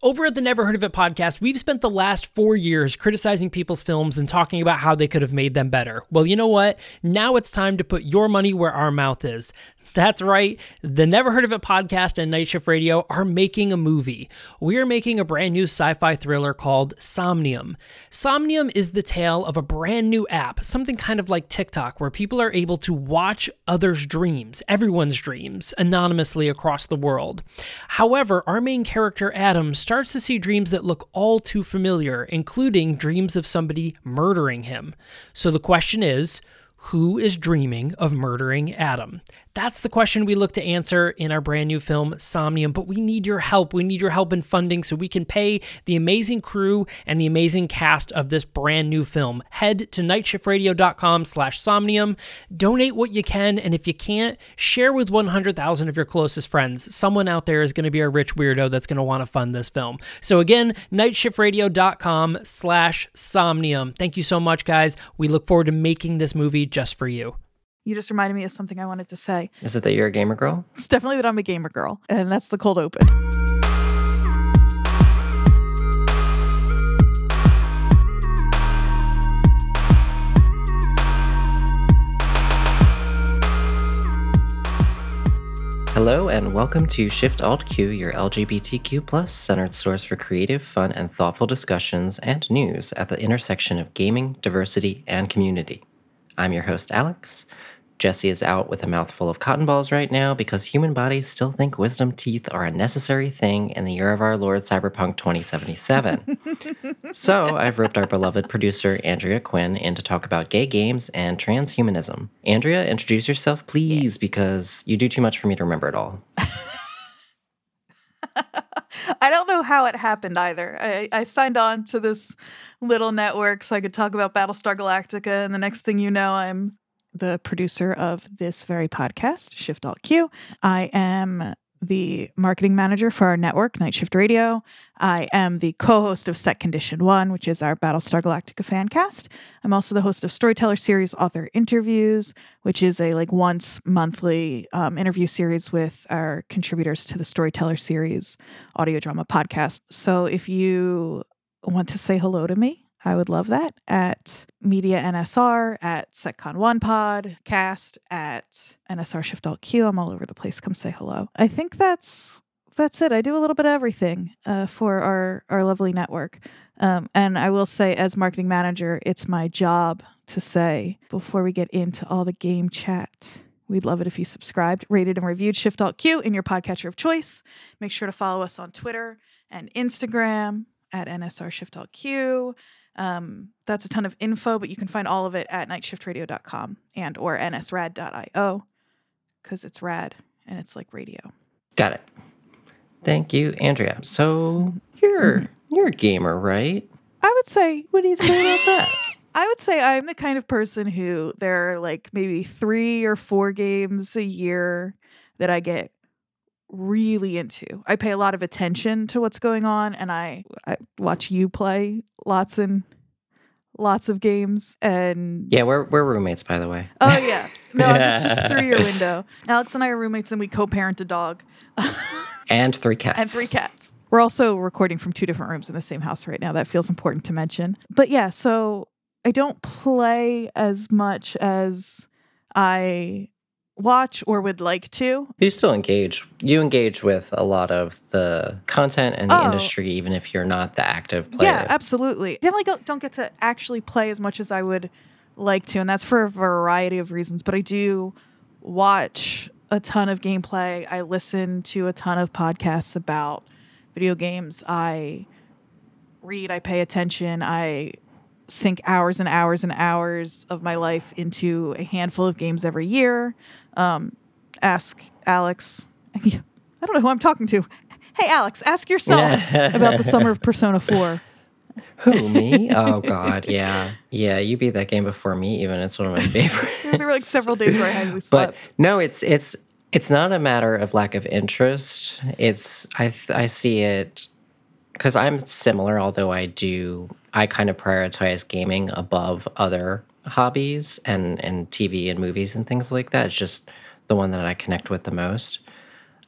Over at the Never Heard of It podcast, we've spent the last four years criticizing people's films and talking about how they could have made them better. Well, you know what? Now it's time to put your money where our mouth is. That's right. The Never Heard of It podcast and Night Shift Radio are making a movie. We are making a brand new sci fi thriller called Somnium. Somnium is the tale of a brand new app, something kind of like TikTok, where people are able to watch others' dreams, everyone's dreams, anonymously across the world. However, our main character, Adam, starts to see dreams that look all too familiar, including dreams of somebody murdering him. So the question is, who is dreaming of murdering Adam? That's the question we look to answer in our brand new film, Somnium. But we need your help. We need your help in funding so we can pay the amazing crew and the amazing cast of this brand new film. Head to nightshiftradio.com slash somnium. Donate what you can. And if you can't, share with 100,000 of your closest friends. Someone out there is going to be a rich weirdo that's going to want to fund this film. So again, nightshiftradio.com slash somnium. Thank you so much, guys. We look forward to making this movie just for you. You just reminded me of something I wanted to say. Is it that you're a gamer girl? It's definitely that I'm a gamer girl, and that's the cold open. Hello and welcome to Shift Alt Q, your LGBTQ plus centered source for creative, fun, and thoughtful discussions and news at the intersection of gaming, diversity, and community. I'm your host, Alex. Jesse is out with a mouthful of cotton balls right now because human bodies still think wisdom teeth are a necessary thing in the year of our Lord Cyberpunk 2077. so I've roped our beloved producer, Andrea Quinn, in to talk about gay games and transhumanism. Andrea, introduce yourself, please, because you do too much for me to remember it all. I don't know how it happened either. I, I signed on to this little network so I could talk about Battlestar Galactica, and the next thing you know, I'm the producer of this very podcast, Shift Alt Q. I am the marketing manager for our network, Night Shift Radio. I am the co host of Set Condition One, which is our Battlestar Galactica fan cast. I'm also the host of Storyteller Series Author Interviews, which is a like once monthly um, interview series with our contributors to the Storyteller Series audio drama podcast. So if you want to say hello to me, I would love that at Media NSR, at SetCon One Pod, Cast, at NSR Shift Alt Q. I'm all over the place. Come say hello. I think that's that's it. I do a little bit of everything uh, for our our lovely network. Um, and I will say, as marketing manager, it's my job to say before we get into all the game chat. We'd love it if you subscribed, rated, and reviewed Shift Alt Q in your podcatcher of choice. Make sure to follow us on Twitter and Instagram at NSR Shift Alt Q. Um, that's a ton of info, but you can find all of it at nightshiftradio.com and or nsrad.io because it's rad and it's like radio. Got it. Thank you, Andrea. So you're Mm-hmm. you're a gamer, right? I would say, What do you say about that? I would say I'm the kind of person who there are like maybe three or four games a year that I get really into. I pay a lot of attention to what's going on and I, I watch you play lots and lots of games and yeah, we're we're roommates, by the way. Oh yeah. No, it's just through your window. Alex and I are roommates and we co-parent a dog And three cats. and three cats. We're also recording from two different rooms in the same house right now. That feels important to mention. But yeah, so I don't play as much as I watch or would like to. You still engage. You engage with a lot of the content and the Oh. industry, even if you're not the active player. Yeah, absolutely. Definitely go- don't get to actually play as much as I would like to, and that's for a variety of reasons. But I do watch a ton of gameplay. I listen to a ton of podcasts about video games. I read, I pay attention, I sink hours and hours and hours of my life into a handful of games every year. Um, ask Alex. I don't know who I'm talking to. Hey, Alex, ask yourself about the summer of Persona 4. Who me? Oh God, yeah, yeah. You beat that game before me. Even it's one of my favorites. There were like several days where I hardly slept. but no, it's it's it's not a matter of lack of interest. It's I th- I see it because I'm similar, although I do I kind of prioritize gaming above other hobbies and and TV and movies and things like that. It's just the one that I connect with the most.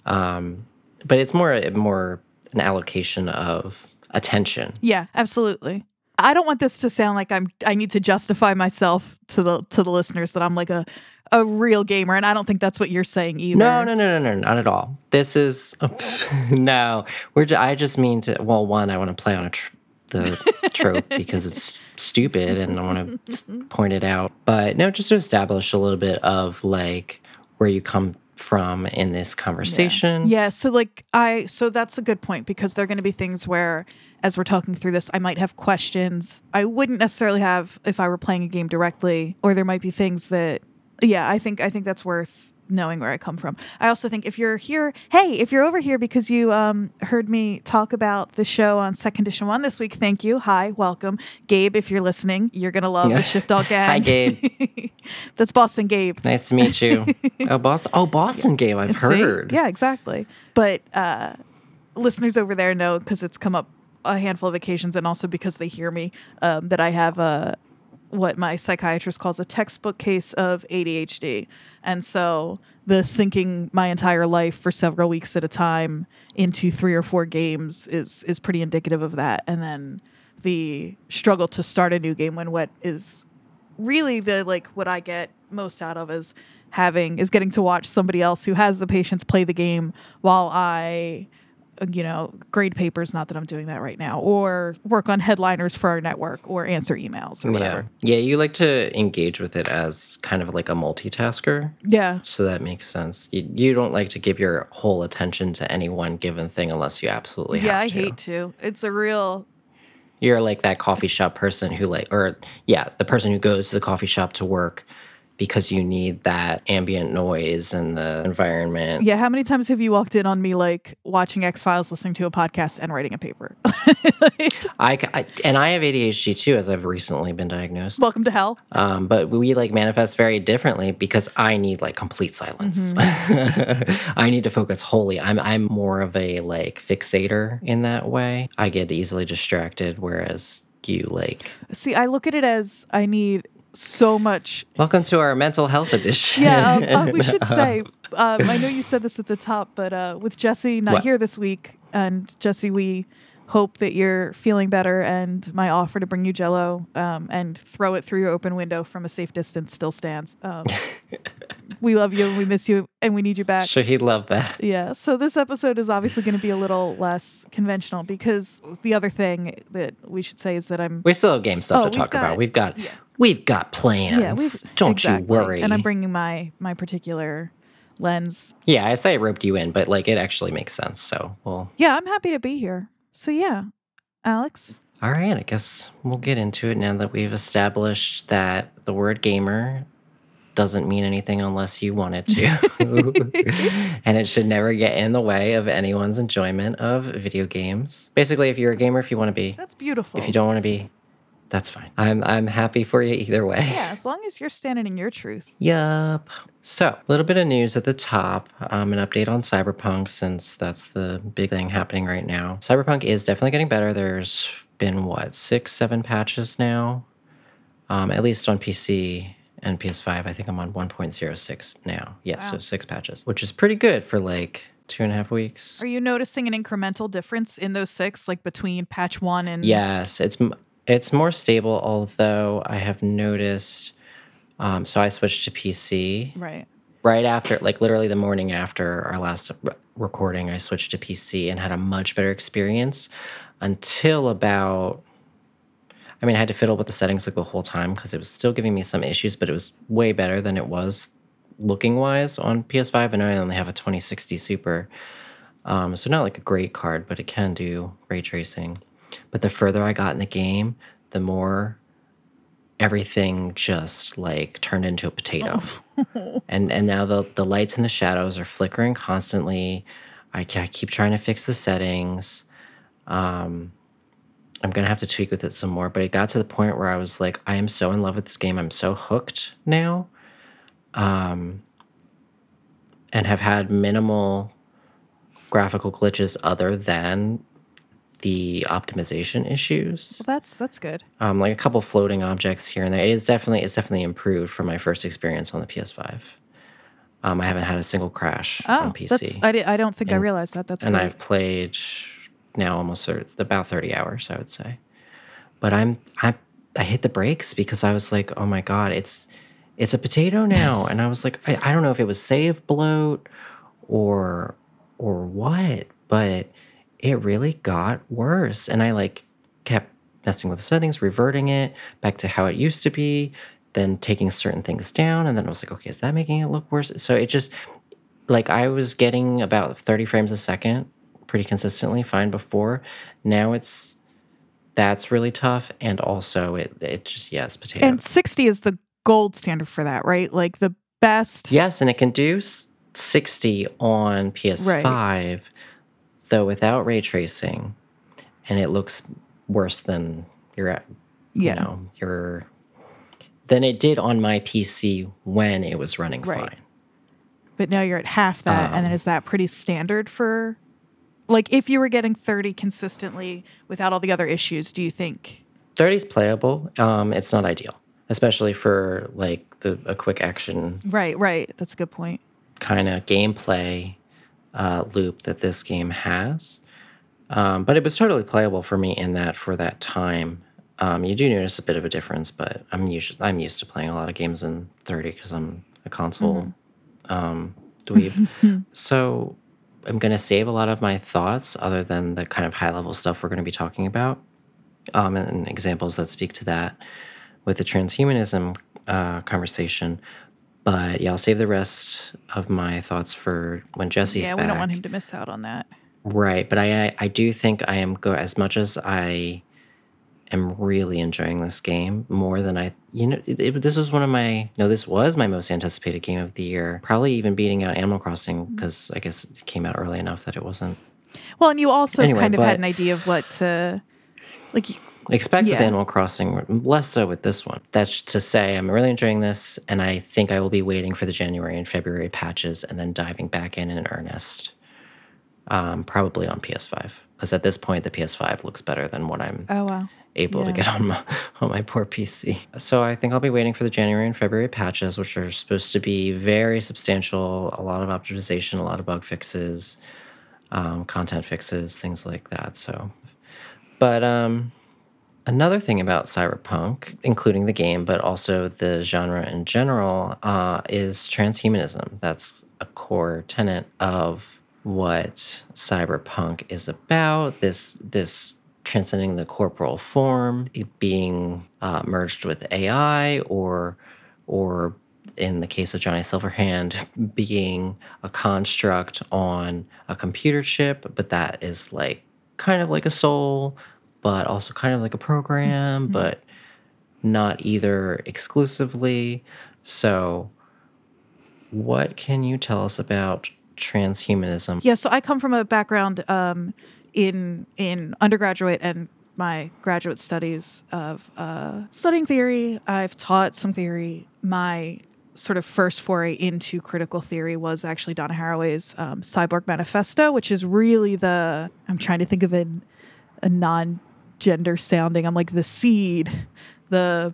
Um, but it's more more an allocation of attention. Yeah, absolutely. I don't want this to sound like I'm I need to justify myself to the to the listeners that I'm like a a real gamer and I don't think that's what you're saying either. No, no, no, no, no, not at all. This is no. We're. I just mean to. Well, one, I want to play on a tr- the trope because it's stupid, and I want to point it out. But no, just to establish a little bit of like where you come from in this conversation. Yeah, so like I so that's a good point because there're going to be things where as we're talking through this I might have questions I wouldn't necessarily have if I were playing a game directly or there might be things that yeah, I think I think that's worth knowing where I come from. I also think if you're here, hey, if you're over here because you um, heard me talk about the show on Set Condition One this week, thank you. Hi, welcome, Gabe. If you're listening, you're gonna love the Shift Dog Gang. Hi, Gabe. That's Boston Gabe. Nice to meet you. oh, Boston. Oh, Boston game. I've heard. Yeah, exactly. But uh, listeners over there know because it's come up a handful of occasions, and also because they hear me um, that I have a what my psychiatrist calls a textbook case of ADHD, and so the sinking my entire life for several weeks at a time into three or four games is is pretty indicative of that, and then the struggle to start a new game when what is really the like what I get most out of is having is getting to watch somebody else who has the patience play the game while I Uh, you know grade papers not that I'm doing that right now or work on headliners for our network or answer emails or Yeah. whatever. Yeah, you like to engage with it as kind of like a multitasker. Yeah. So that makes sense. You, you don't like to give your whole attention to any one given thing unless you absolutely Yeah, I to. hate to. It's a real You're like that coffee shop person who like, or yeah, the person who goes to the coffee shop to work because you need that ambient noise and the environment. Yeah, how many times have you walked in on me like watching X Files, listening to a podcast, and writing a paper? I, c- I- and I have ADHD too, as I've recently been diagnosed. Welcome to hell. Um, but we like manifest very differently because I need like complete silence. I need to focus wholly. I'm I'm more of a like fixator in that way. I get easily distracted, whereas you like. See, I look at it as I need so much Welcome to our mental health edition. Yeah, um, uh, we should say. Um, I know you said this at the top, but uh, with Jesse not What? here this week, and Jesse, we hope that you're feeling better. And my offer to bring you Jello um, and throw it through your open window from a safe distance still stands. Um, we love you and we miss you and we need you back. Sure, he'd love that. Yeah. So this episode is obviously going to be a little less conventional because the other thing that we should say is that I'm We still have game stuff Oh, to talk got- about. We've got yeah. we've got plans. yeah, we've, Don't exactly. you worry. And I'm bringing my my particular lens yeah, I say I roped you in, but like it actually makes sense. So well, Yeah, I'm happy to be here. So yeah, Alex. all right. I guess we'll get into it now that we've established that the word gamer doesn't mean anything unless you want it to. and it should never get in the way of anyone's enjoyment of video games. Basically, if you're a gamer, if you want to be, That's beautiful. if you don't want to be, that's fine. I'm I'm happy for you either way. Yeah, as long as you're standing in your truth. Yup. So, a little bit of news at the top. Um, an update on Cyberpunk, since that's the big thing happening right now. Cyberpunk is definitely getting better. There's been, what, six, seven patches now? Um, at least on PC and PS5. I think I'm on 1.06 now. Yeah, so six patches, which is pretty good for like two and a half weeks. Are you noticing an incremental difference in those six, like between patch one and Yes, it's m- it's more stable. Although I have noticed, um, so I switched to PC Right. right after, like literally the morning after our last re- recording. I switched to PC and had a much better experience until about. I mean, I had to fiddle with the settings like the whole time because it was still giving me some issues, but it was way better than it was looking wise on PS5. And I only have a 2060 Super. Um, so not like a great card, but it can do ray tracing. But the further I got in the game, the more everything just like turned into a potato. and and now the the lights and the shadows are flickering constantly. I, I keep trying to fix the settings. Um, I'm gonna have to tweak with it some more, but it got to the point where I was like, I am so in love with this game. I'm so hooked now. Um, and have had minimal graphical glitches other than the optimization issues. Well, that's that's good. Um, like a couple floating objects here and there. It is definitely it's definitely improved from my first experience on the PS5. Um, I haven't had a single crash Oh, on PC, that's I, I don't think I realized that. That's and great. I've played now almost about 30 hours, I would say. But I'm I I hit the brakes because I was like, oh my god, it's it's a potato now, and I was like, I, I don't know if it was save bloat or or what, but it really got worse, and I like kept messing with the settings, reverting it back to how it used to be, then taking certain things down, and then I was like, okay, is that making it look worse? So it just like I was getting about 30 frames a second pretty consistently fine before. Now it's that's really tough and also it it just yeah, potato. And 60 is the gold standard for that, right? Like the best. Yes, and it can do 60 on PS5 right. Though without ray tracing and it looks worse than your you yeah. know, your than it did on my PC when it was running right. fine. But now you're at half that, um, and then um, is that pretty standard for, like, if you were getting 30 consistently without all the other issues? Do you think 30 is playable? Um, it's not ideal, especially for like the a quick action. Right, right. That's a good point. Kind of gameplay uh, loop that this game has. Um, but it was totally playable for me in that for that time. Um, you do notice a bit of a difference, but I'm used I'm used to playing a lot of games in 30 because I'm a console mm-hmm. um, dweeb. so I'm going to save a lot of my thoughts, other than the kind of high level stuff we're going to be talking about, um, and examples that speak to that with the transhumanism uh, conversation. But yeah, I'll save the rest of my thoughts for when Jesse's yeah, back. we don't want him to miss out on that. Right, but I I do think I am go as much as I am really enjoying this game more than I, you know, it, it, this was one of my, no, this was my most anticipated game of the year. Probably even beating out Animal Crossing because mm. I guess it came out early enough that it wasn't. Well, and you also anyway, kind of had an idea of what to, like, expect yeah. with Animal Crossing, less so with this one. That's to say, I'm really enjoying this, and I think I will be waiting for the January and February patches and then diving back in in earnest. Um, probably on PS5 because at this point the PS5 looks better than what I'm oh, wow able yeah. to get on my on my poor PC. So I think I'll be waiting for the January and February patches, which are supposed to be very substantial, a lot of optimization, a lot of bug fixes, um, content fixes, things like that. So, but um, another thing about cyberpunk, including the game, but also the genre in general, uh, is transhumanism. That's a core tenet of what cyberpunk is about. This this transcending the corporal form, being uh, merged with AI, or or in the case of Johnny Silverhand, being a construct on a computer chip, but that is like kind of like a soul, but also kind of like a program, mm-hmm. but not either exclusively. So, what can you tell us about transhumanism? Yeah, so I come from a background um, in in undergraduate and my graduate studies of uh, studying theory. I've taught some theory. My sort of first foray into critical theory was actually Donna Haraway's um, Cyborg Manifesto, which is really the I'm trying to think of a, a non gender sounding. I'm like the seed, the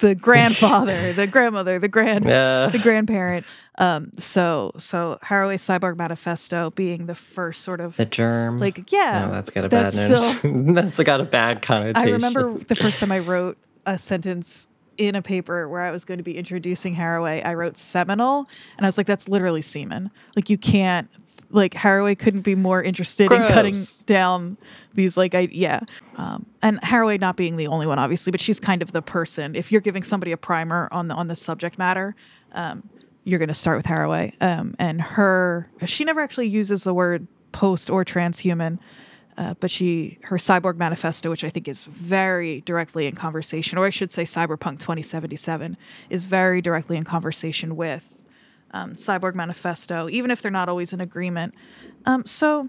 the grandfather, the grandmother, the grand the grandparent um, so so Haraway Cyborg Manifesto being the first sort of the germ, like yeah, no, that's got a bad still, that's got a bad connotation. I remember the first time I wrote a sentence in a paper where I was going to be introducing Haraway. I wrote seminal, and I was like, that's literally semen. Like you can't. Like Haraway couldn't be more interested Gross. in cutting down these like I yeah, um, and Haraway not being the only one obviously, but she's kind of the person. If you're giving somebody a primer on the on the subject matter, um, you're going to start with Haraway. Um, and her, she never actually uses the word post or transhuman, uh, but she, her cyborg manifesto, which I think is very directly in conversation, or I should say Cyberpunk 2077, is very directly in conversation with um, Cyborg Manifesto, even if they're not always in agreement. Um, so,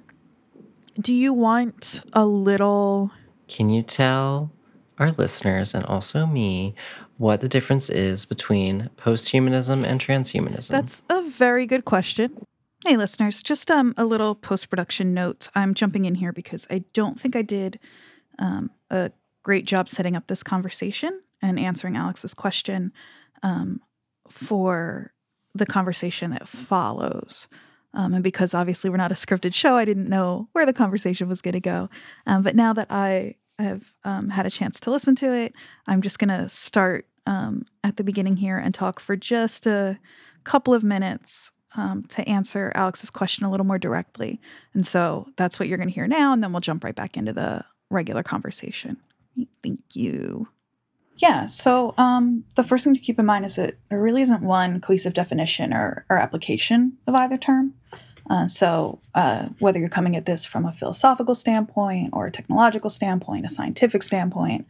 do you want a little. Can you tell our listeners and also me what the difference is between posthumanism and transhumanism. That's a very good question. Hey, listeners, just um, a little post production note. I'm jumping in here because I don't think I did um, a great job setting up this conversation and answering Alex's question um, for the conversation that follows. Um, and because obviously we're not a scripted show, I didn't know where the conversation was going to go. Um, but now that I have um, had a chance to listen to it, I'm just going to start um, at the beginning here and talk for just a couple of minutes um, to answer Alex's question a little more directly. And so that's what you're going to hear now. And then we'll jump right back into the regular conversation. Thank you. Yeah, so um, the first thing to keep in mind is that there really isn't one cohesive definition or, or application of either term. Uh, so, uh, whether you're coming at this from a philosophical standpoint or a technological standpoint, a scientific standpoint,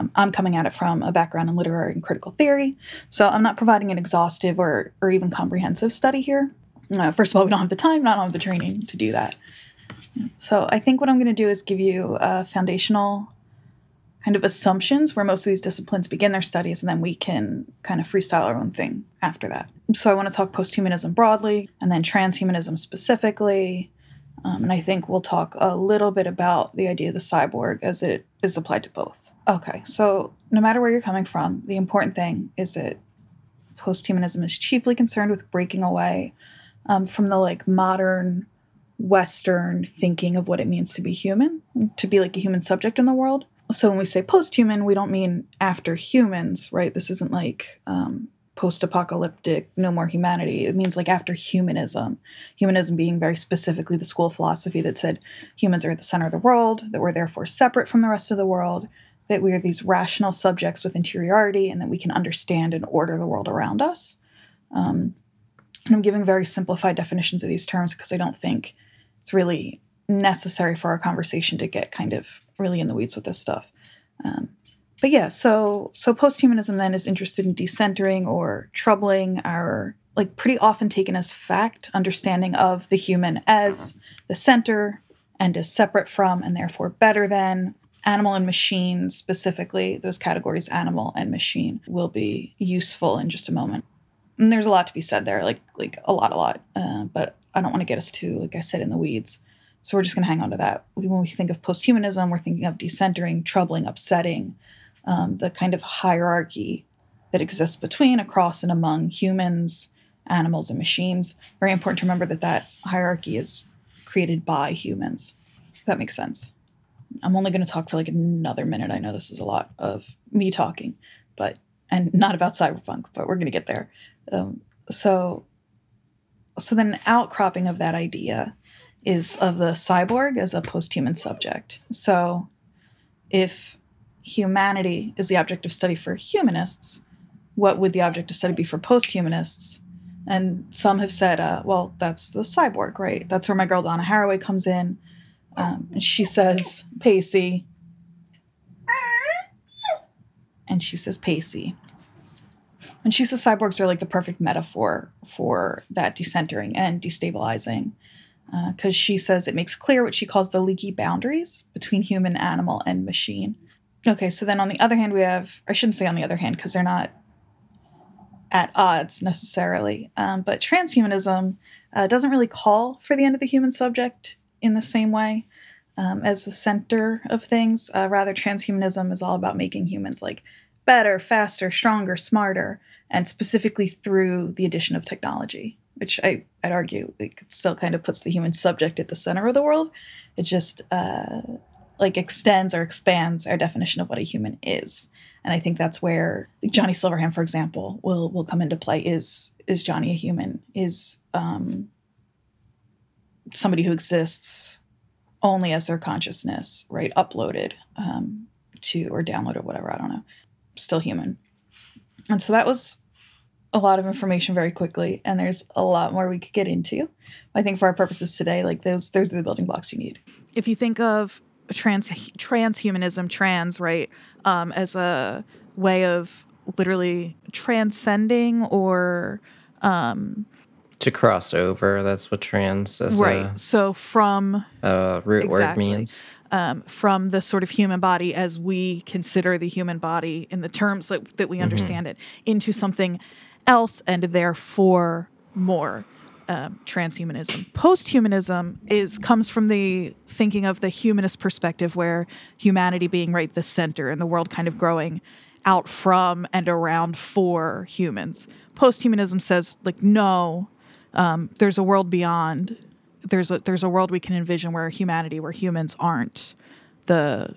um, I'm coming at it from a background in literary and critical theory. So, I'm not providing an exhaustive or, or even comprehensive study here. Uh, first of all, we don't have the time, not have the training to do that. So, I think what I'm going to do is give you a foundational kind of assumptions where most of these disciplines begin their studies, and then we can kind of freestyle our own thing after that. So I want to talk posthumanism broadly, and then transhumanism specifically. Um, and I think we'll talk a little bit about the idea of the cyborg as it is applied to both. Okay, so no matter where you're coming from, the important thing is that posthumanism is chiefly concerned with breaking away um, from the like modern Western thinking of what it means to be human, to be like a human subject in the world, so when we say post-human, we don't mean after humans, right? This isn't like um, post-apocalyptic, no more humanity. It means like after humanism. Humanism being very specifically the school of philosophy that said humans are at the center of the world, that we're therefore separate from the rest of the world, that we are these rational subjects with interiority, and that we can understand and order the world around us. Um, and I'm giving very simplified definitions of these terms because I don't think it's really necessary for our conversation to get kind of really in the weeds with this stuff. Um, but yeah, so so posthumanism then is interested in decentering or troubling our like pretty often taken as fact understanding of the human as the center and is separate from and therefore better than animal and machine specifically. Those categories animal and machine will be useful in just a moment. And there's a lot to be said there like like a lot a lot uh, but i don't want to get us too like i said in the weeds so we're just going to hang on to that. When we think of posthumanism, we're thinking of decentering, troubling, upsetting, um, the kind of hierarchy that exists between, across, and among humans, animals, and machines. Very important to remember that that hierarchy is created by humans. If that makes sense. I'm only going to talk for like another minute. I know this is a lot of me talking, but and not about cyberpunk, but we're going to get there. Um, so, so then an outcropping of that idea is of the cyborg as a post-human subject. So if humanity is the object of study for humanists, what would the object of study be for post-humanists? And some have said, uh, well, that's the cyborg, right? That's where my girl Donna Haraway comes in. Um, and she says, Pacey. And she says, Pacey. And she says cyborgs are like the perfect metaphor for that decentering and destabilizing because uh, she says it makes clear what she calls the leaky boundaries between human, animal, and machine. Okay, so then on the other hand, we have, I shouldn't say on the other hand, because they're not at odds necessarily, um, but transhumanism uh, doesn't really call for the end of the human subject in the same way um, as the center of things. Uh, rather, transhumanism is all about making humans like better, faster, stronger, smarter, and specifically through the addition of technology which I, I'd argue it still kind of puts the human subject at the center of the world. It just uh, like extends or expands our definition of what a human is. And I think that's where Johnny Silverhand, for example, will will come into play. Is is Johnny a human? Is um, somebody who exists only as their consciousness, right, uploaded um, to or downloaded, whatever. I don't know. Still human. And so that was a lot of information very quickly, and there's a lot more we could get into. I think for our purposes today, like those, those are the building blocks you need. If you think of trans transhumanism, trans right, um, as a way of literally transcending or um, to cross over. That's what trans as right. A, so from a root exactly. word means. Um, from the sort of human body as we consider the human body in the terms that, that we mm-hmm. understand it into something else and therefore more um, transhumanism. Posthumanism is comes from the thinking of the humanist perspective, where humanity being right the center and the world kind of growing out from and around for humans. Posthumanism says like no, um, there's a world beyond. There's a there's a world we can envision where humanity, where humans aren't the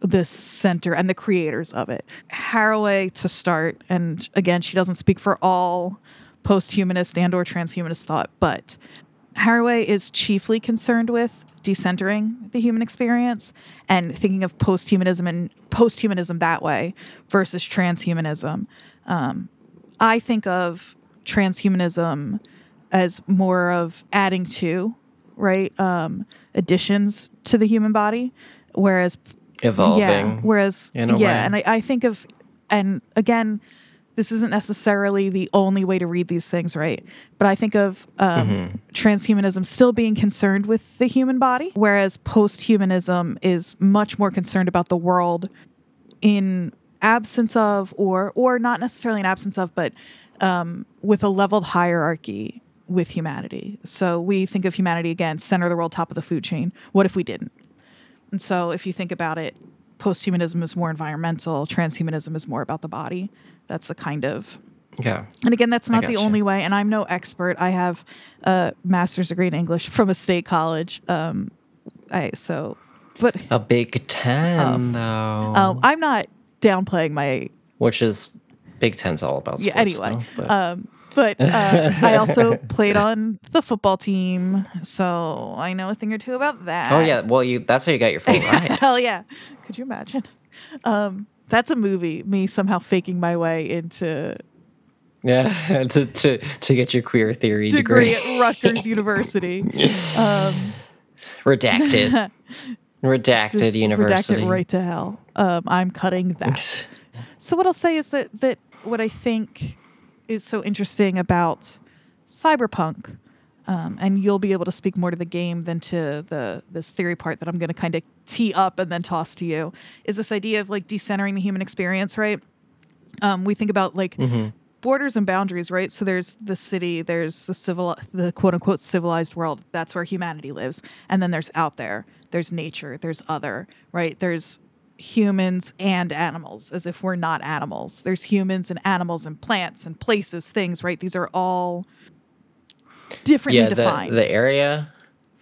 the center and the creators of it. Haraway to start, and again, she doesn't speak for all post-humanist and or transhumanist thought, but Haraway is chiefly concerned with decentering the human experience and thinking of post-humanism and post-humanism that way versus transhumanism. Um, I think of transhumanism as more of adding to, right, um, additions to the human body, whereas Evolving. yeah, whereas yeah, way. and I, I think of and again, this isn't necessarily the only way to read these things, right? But I think of um, Mm-hmm. transhumanism still being concerned with the human body, whereas post-humanism is much more concerned about the world in absence of, or or not necessarily in absence of, but um, with a leveled hierarchy with humanity. So we think of humanity again, center of the world, top of the food chain. What if we didn't? And so if you think about it, posthumanism is more environmental, transhumanism is more about the body. That's the kind of Yeah. and again, that's not the gotcha. only way. And I'm no expert. I have a master's degree in English from a state college. Um, I so, but A Big Ten, though. um, I'm not downplaying my which is Big Ten's all about Sports, yeah. Anyway, though, um, but uh, I also played on the football team, so I know a thing or two about that. oh, yeah. Well, you that's how you got your full ride. Hell yeah. Could you imagine? Um, that's a movie, me somehow faking my way into Yeah. to, to, to get your queer theory degree degree. at Rutgers University. Um, Redacted. Redacted University. Redact it right to hell. Um, I'm cutting that. so what I'll say is that that what I think is so interesting about cyberpunk, um, and you'll be able to speak more to the game than to the this theory part that I'm going to kind of tee up and then toss to you, is this idea of like decentering the human experience, right? Um, we think about like borders and boundaries, right? So there's the city, there's the civil, the quote unquote civilized world. That's where humanity lives, and then there's out there. There's nature. There's other, right? There's humans and animals, as if we're not animals. There's humans and animals and plants and places, things, right? These are all differently yeah, the, defined. the area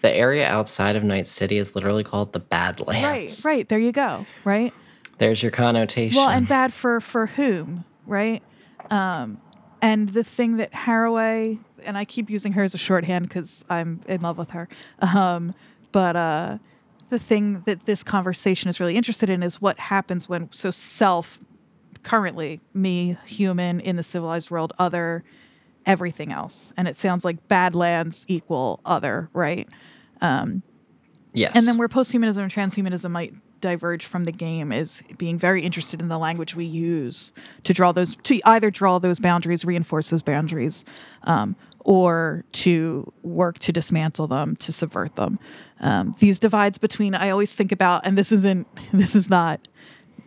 the area outside of Night City is literally called the Badlands. right, right. There you go. Right. There's your connotation. Well, and bad for for whom, right? Um, and the thing that Haraway and I keep using her as a shorthand because I'm in love with her. Um, but uh, the thing that this conversation is really interested in is what happens when so self, currently me, human in the civilized world, other, everything else, and it sounds like Badlands equal other, right? yes. And then where posthumanism and transhumanism might diverge from the game is being very interested in the language we use to draw those to either draw those boundaries, reinforce those boundaries, um, or to work to dismantle them, to subvert them. Um, these divides between I always think about, and this isn't this is not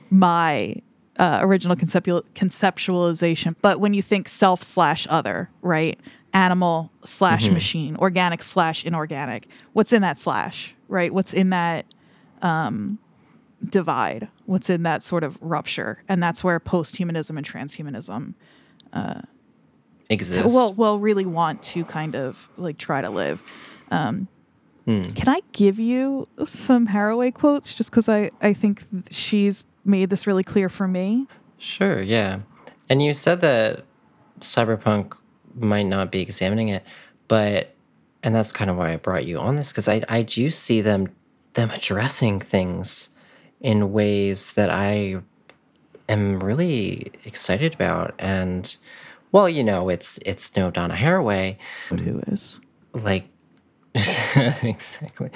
my uh, original conceptual conceptualization, but when you think self slash other, right? Animal slash machine, organic slash inorganic. What's in that slash, right? What's in that um, divide? What's in that sort of rupture? And that's where post-humanism and transhumanism Exist. will will really want to kind of like try to live. Um, Hmm. Can I give you some Haraway quotes just because I I think she's made this really clear for me? Sure, yeah. And you said that Cyberpunk might not be examining it, but and that's kind of why I brought you on this because I I do see them them addressing things in ways that I am really excited about and well, you know, it's it's no Donna Haraway, But who is? like exactly.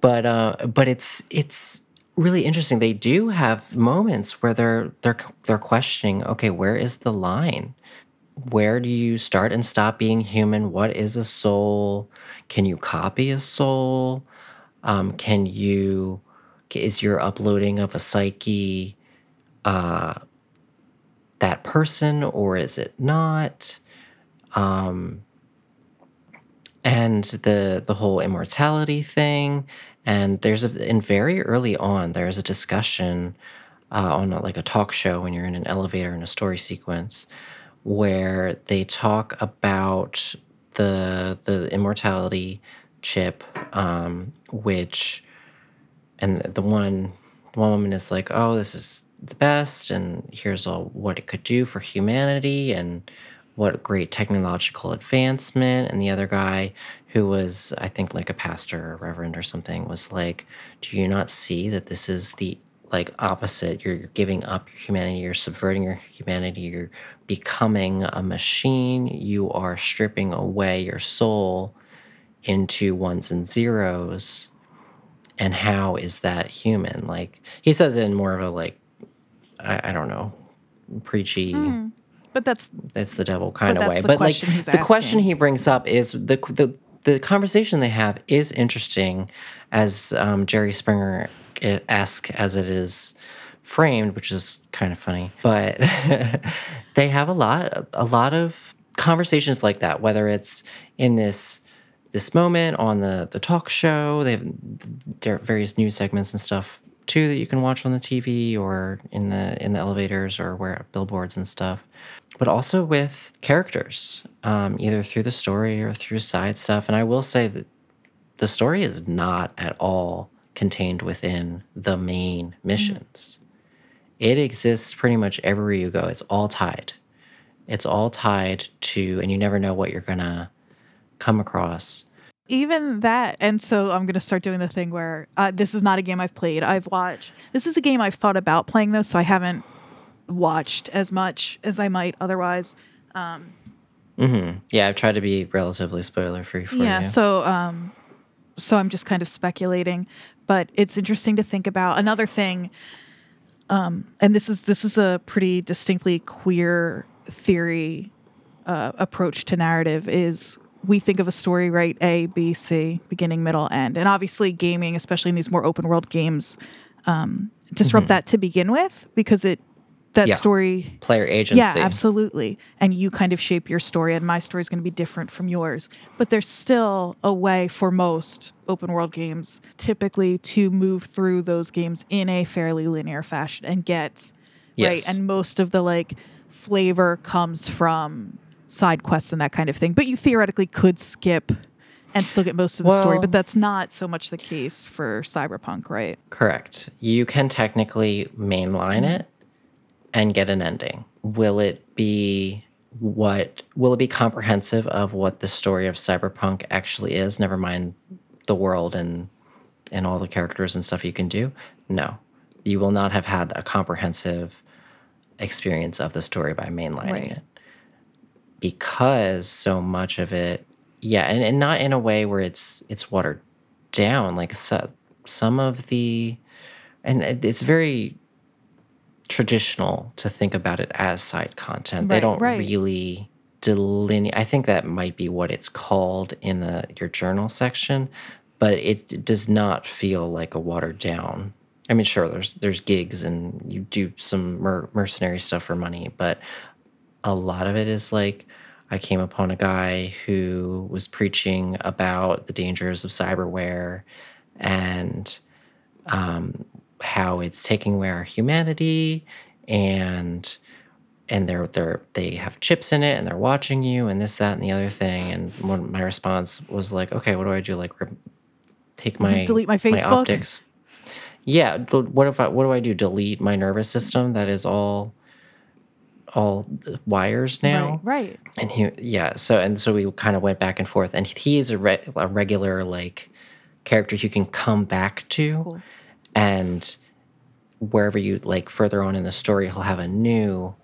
But uh but it's it's really interesting. They do have moments where they're they're they're questioning okay where is the line? Where do you start and stop being human? What is a soul? Can you copy a soul? Um can you is your uploading of a psyche uh that person or is it not? And the the whole immortality thing. And there's a very early on there's a discussion uh, on a, like a talk show when you're in an elevator in a story sequence where they talk about the the immortality chip, um, which and the one one woman is like, "Oh, this is the best, and here's all what it could do for humanity, and what great technological advancement." And the other guy, who was I think like a pastor or reverend or something, was like, "Do you not see that this is the like opposite? You're, you're giving up your humanity. You're subverting your humanity. You're becoming a machine. You are stripping away your soul." into ones and zeros and how is that human like he says it in more of a like i, I don't know. Preachy. Hmm. But that's that's the devil kind of way. but like the question he brings up is the the the conversation they have is interesting as um, jerry springer esque as it is framed which is kind of funny. But they have a lot a lot of conversations like that whether it's in this this moment on the the talk show. They have various news segments and stuff too that you can watch on the TV or in the in the elevators or where billboards and stuff but also with characters um, either through the story or through side stuff. And I will say that the story is not at all contained within the main missions. It exists pretty much everywhere you go. It's all tied. It's all tied to and you never know what you're gonna come across even that and so i'm going to start doing the thing where uh, this is not a game i've played i've watched this is a game i've thought about playing though so i haven't watched as much as i might otherwise. Hmm Yeah, I've tried to be relatively spoiler free for yeah you. so um so i'm just kind of speculating but it's interesting to think about. Another thing um and this is this is a pretty distinctly queer theory uh, approach to narrative is we think of a story right a b c beginning middle end and obviously gaming especially in these more open world games um, disrupt that to begin with because it that Mm-hmm. Yeah. story Player agency. yeah, absolutely. And you kind of shape your story, and my story is going to be different from yours. But there's still a way for most open world games typically to move through those games in a fairly linear fashion and get right. And most of the like flavor comes from side quests and that kind of thing. But you theoretically could skip and still get most of the story. But that's not so much the case for Cyberpunk, right? Correct. You can technically mainline it and get an ending. Will it be what will it be comprehensive of what the story of cyberpunk actually is never mind the world and and all the characters and stuff you can do no you will not have had a comprehensive experience of the story by mainlining Right. it because so much of it yeah and, and not in a way where it's it's watered down like so, some of the and it- it's very traditional to think about it as side content they don't right. really delineate i think that might be what it's called in the your journal section but it does not feel like a watered down i mean sure there's there's gigs and you do some mer- mercenary stuff for money but a lot of it is like I came upon a guy who was preaching about the dangers of cyberware and um, how it's taking away our humanity and and they're they're they have chips in it and they're watching you and this that and the other thing. And one, my response was like okay what do I do? Like take my Delete my Facebook? optics. Yeah what if I what do I do? Delete my nervous system? That is all all wires now Right. Right. and he yeah so and so we kind of went back and forth and he is a, re- a regular like character you can come back to Cool. and wherever you like further on in the story he'll have a new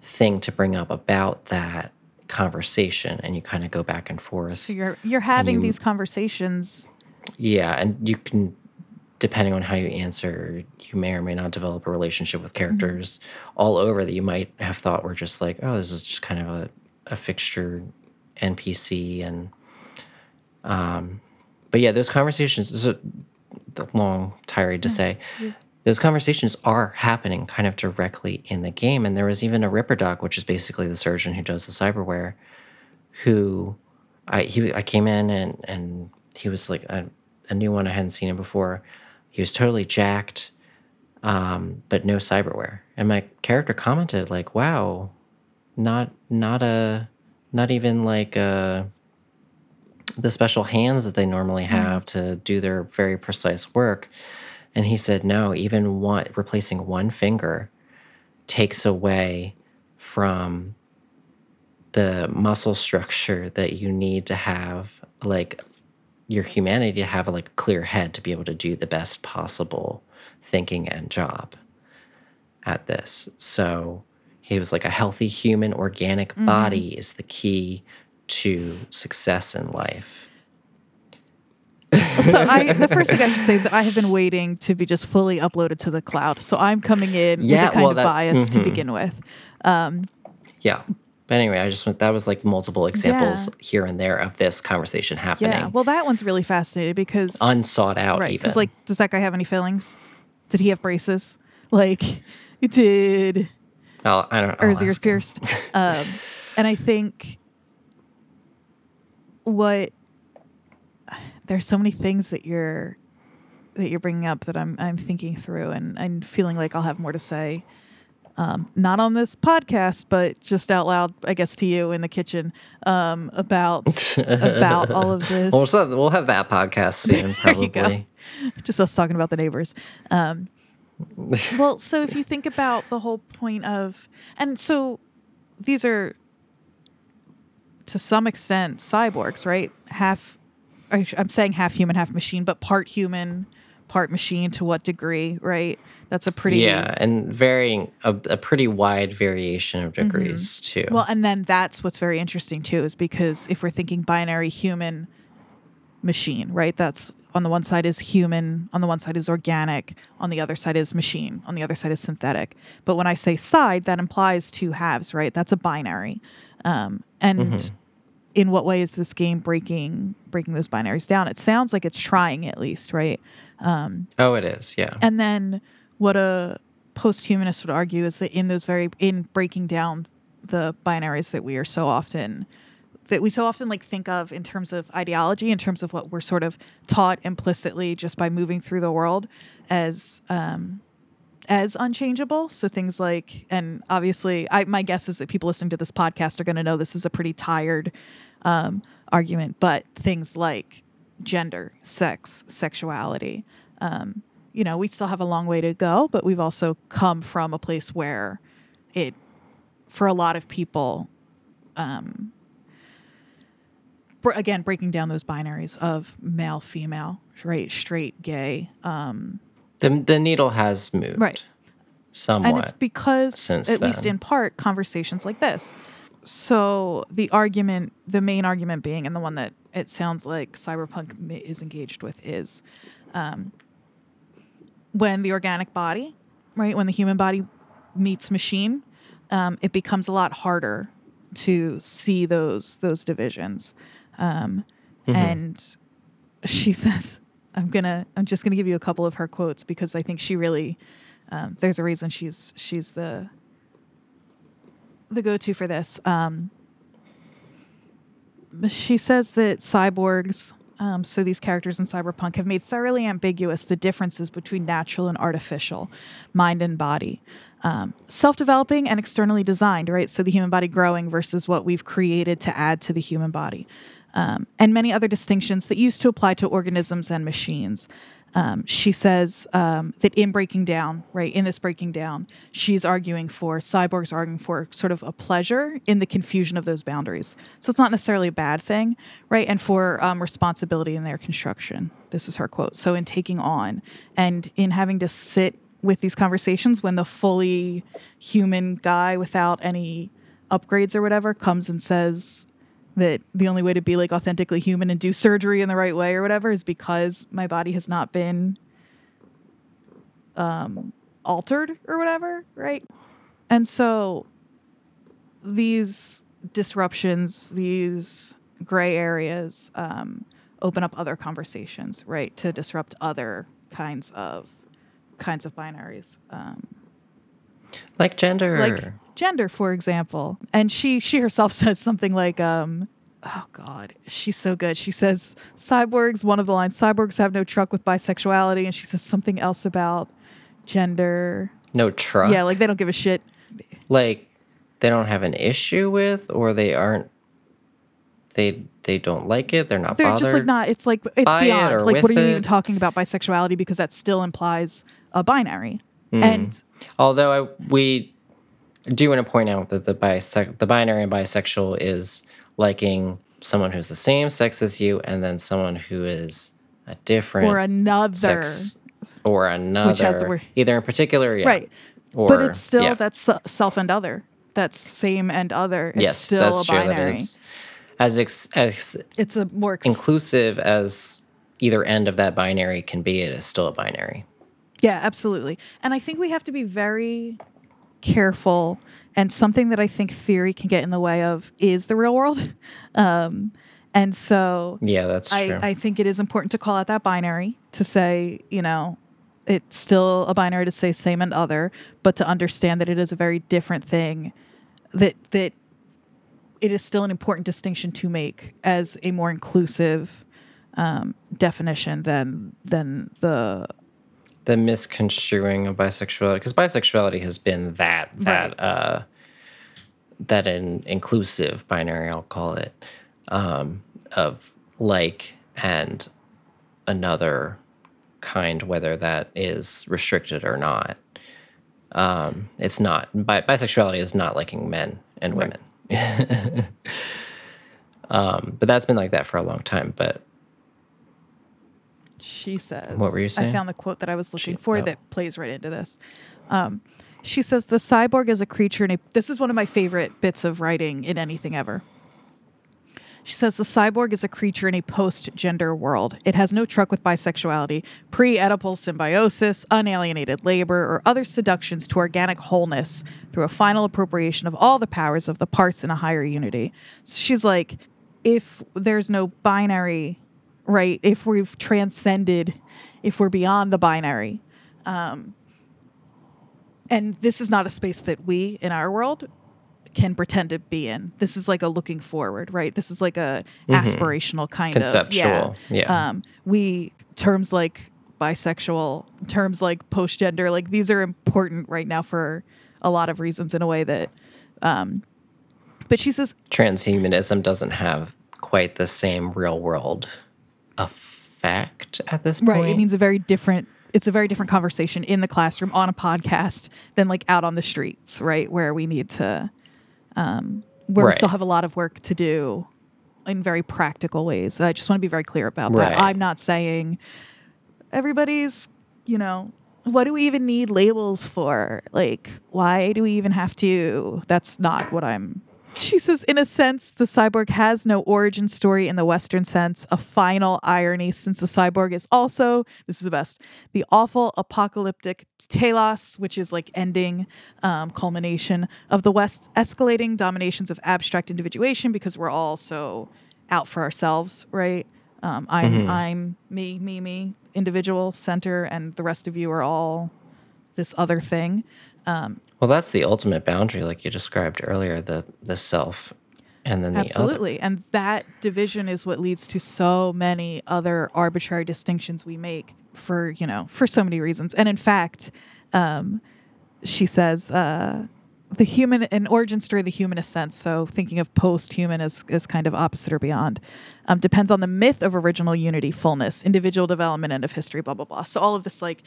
thing to bring up about that conversation and you kind of go back and forth So you're you're having you- these conversations yeah and you can depending on how you answer you may or may not develop a relationship with characters all over that you might have thought were just like oh this is just kind of a, a fixture npc and um but yeah those conversations this is a the long tirade to say. Those conversations are happening kind of directly in the game and there was even a ripper doc which is basically the surgeon who does the cyberware who I he I came in and and he was like a, a new one I hadn't seen him before. He was totally jacked, um, but no cyberware. And my character commented like, "Wow, not not a not even like a the special hands that they normally have to do their very precise work. And he said, no, even one replacing one finger takes away from the muscle structure that you need to have like your humanity to have a like clear head to be able to do the best possible thinking and job at this. So he was like a healthy human organic body is the key to success in life. so I, the first thing I should say is that I have been waiting to be just fully uploaded to the cloud. So I'm coming in Yeah, with a kind well, of that- bias to mhm. begin with. Um, yeah. But anyway, I just went that was like multiple examples Yeah. here and there of this conversation happening. Yeah. Well, that one's really fascinating because unsought out right, even. because like, does that guy have any feelings? Did he have braces? Like, he did I'll, I don't or his ears pierced? um, and I think what there's so many things that you're that you're bringing up that I'm I'm thinking through and I'm feeling like I'll have more to say. Um, not on this podcast, but just out loud, I guess to you in the kitchen um, about about all of this. We'll, so we'll have that podcast soon, There you go. probably. just us talking about the neighbors. Um, well, so if you think about the whole point of, and so these are to some extent cyborgs, right? Half, I'm saying half human, half machine, but part human, part machine. To what degree, right? That's a pretty Yeah, and varying a, a pretty wide variation of degrees too. Mm-hmm. Well, and then that's what's very interesting too, is because if we're thinking binary human machine, right? That's on the one side is human, on the one side is organic, on the other side is machine, on the other side is synthetic. But when I say side, that implies two halves, right? That's a binary. Um, and in what way is this game breaking breaking those binaries down? It sounds like it's trying at least, right? Um, oh, it is. Yeah. And then what a post-humanist would argue is that in those very in breaking down the binaries that we are so often that we so often like think of in terms of ideology, in terms of what we're sort of taught implicitly just by moving through the world as um, as unchangeable. So things like, and obviously, I my guess is that people listening to this podcast are going to know this is a pretty tired um, argument, but things like gender, sex, sexuality. Um, you know, we still have a long way to go, but we've also come from a place where it, for a lot of people, um, again, breaking down those binaries of male, female, right, straight, gay, um, The, the needle has moved. Right. Somewhat. and it's because since at least in part conversations like this so the argument the main argument being and the one that it sounds like cyberpunk is engaged with is um, when the organic body right when the human body meets machine um, it becomes a lot harder to see those those divisions um, and she says i'm gonna i'm just gonna give you a couple of her quotes because i think she really um, there's a reason she's she's the the go-to for this. Um, she says that cyborgs, um, so these characters in cyberpunk, have made thoroughly ambiguous the differences between natural and artificial, mind and body. Um, self-developing and externally designed, right? So the human body growing versus what we've created to add to the human body, um, and many other distinctions that used to apply to organisms and machines. Um, she says um, that in breaking down, right, in this breaking down, she's arguing for, cyborgs arguing for sort of a pleasure in the confusion of those boundaries. So it's not necessarily a bad thing, right? And for um, responsibility in their construction. This is her quote. So in taking on and in having to sit with these conversations when the fully human guy without any upgrades or whatever comes and says, that the only way to be like authentically human and do surgery in the right way or whatever is because my body has not been um, altered or whatever, right? And so these disruptions, these gray areas, um, open up other conversations, right? To disrupt other kinds of kinds of binaries. Um, like gender. like gender for example and she she herself says something like um oh god she's so good she says cyborgs one of the lines cyborgs have no truck with bisexuality and she says something else about gender no truck. yeah like they don't give a shit like they don't have an issue with or they aren't they they don't like it. They're not They're just like not. It's like it's it beyond. or Like, what are you even talking about bisexuality? Because that still implies a binary. Hmm. And Although I, we do want to point out that the bisec- the binary and bisexual is liking someone who's the same sex as you, and then someone who is a different or another, sex or another, has the word- either in particular, yeah. right? Or, but it's still yeah. that's self and other. That's same and other. It's yes, still that's a true. That binary. is as ex- as It's a more ex- inclusive as either end of that binary can be. It is still a binary. Yeah, absolutely. And I think we have to be very careful. And something that I think theory can get in the way of is the real world. Um, and so Yeah, that's true. I, I think it is important to call out that binary to say, you know, it's still a binary to say same and other, but to understand that it is a very different thing that that it is still an important distinction to make as a more inclusive um, definition than than the the misconstruing of bisexuality because bisexuality has been that that Right. uh that an inclusive binary i'll call it um of like and another kind whether that is restricted or not. Um it's not bi- bisexuality is not liking men and women. Um but that's been like that for a long time but She says. What were you saying? I found the quote that I was looking She- for oh. that plays right into this. Um, she says the cyborg is a creature in a. This is one of my favorite bits of writing in anything ever. She says the cyborg is a creature in a post-gender world. It has no truck with bisexuality, pre-Oedipal symbiosis, unalienated labor, or other seductions to organic wholeness through a final appropriation of all the powers of the parts in a higher unity. So she's like, if there's no binary, right? If we've transcended, if we're beyond the binary, um, and this is not a space that we in our world can pretend to be in. This is like a looking forward, right? This is like a aspirational kind Mm-hmm. Conceptual, of yeah. yeah. Um, we terms like bisexual, terms like post gender, like these are important right now for a lot of reasons in a way that. Um, but she says transhumanism doesn't have quite the same real world effect at this point. Right. It means a very different it's a very different conversation in the classroom on a podcast than like out on the streets, right? Where we need to um where we still have a lot of work to do in very practical ways. I just want to be very clear about Right. that. I'm not saying everybody's, you know, what do we even need labels for? Like, why do we even have to? That's not what I'm. She says, in a sense, the cyborg has no origin story in the Western sense, a final irony, since the cyborg is also, this is the best, the awful apocalyptic telos, which is like ending, um, culmination of the West's escalating dominations of abstract individuation because we're all so out for ourselves, right? Um, I'm I'm me me me individual center, and the rest of you are all this other thing. Um, Well, that's the ultimate boundary, like you described earlier, the the self and then the other. absolutely, and that division is what leads to so many other arbitrary distinctions we make for you know for so many reasons. And in fact, um, she says uh, the human an origin story, the humanist sense. So thinking of post-human as as kind of opposite or beyond, um, depends on the myth of original unity, fullness, individual development, end of history, blah blah blah. So all of this like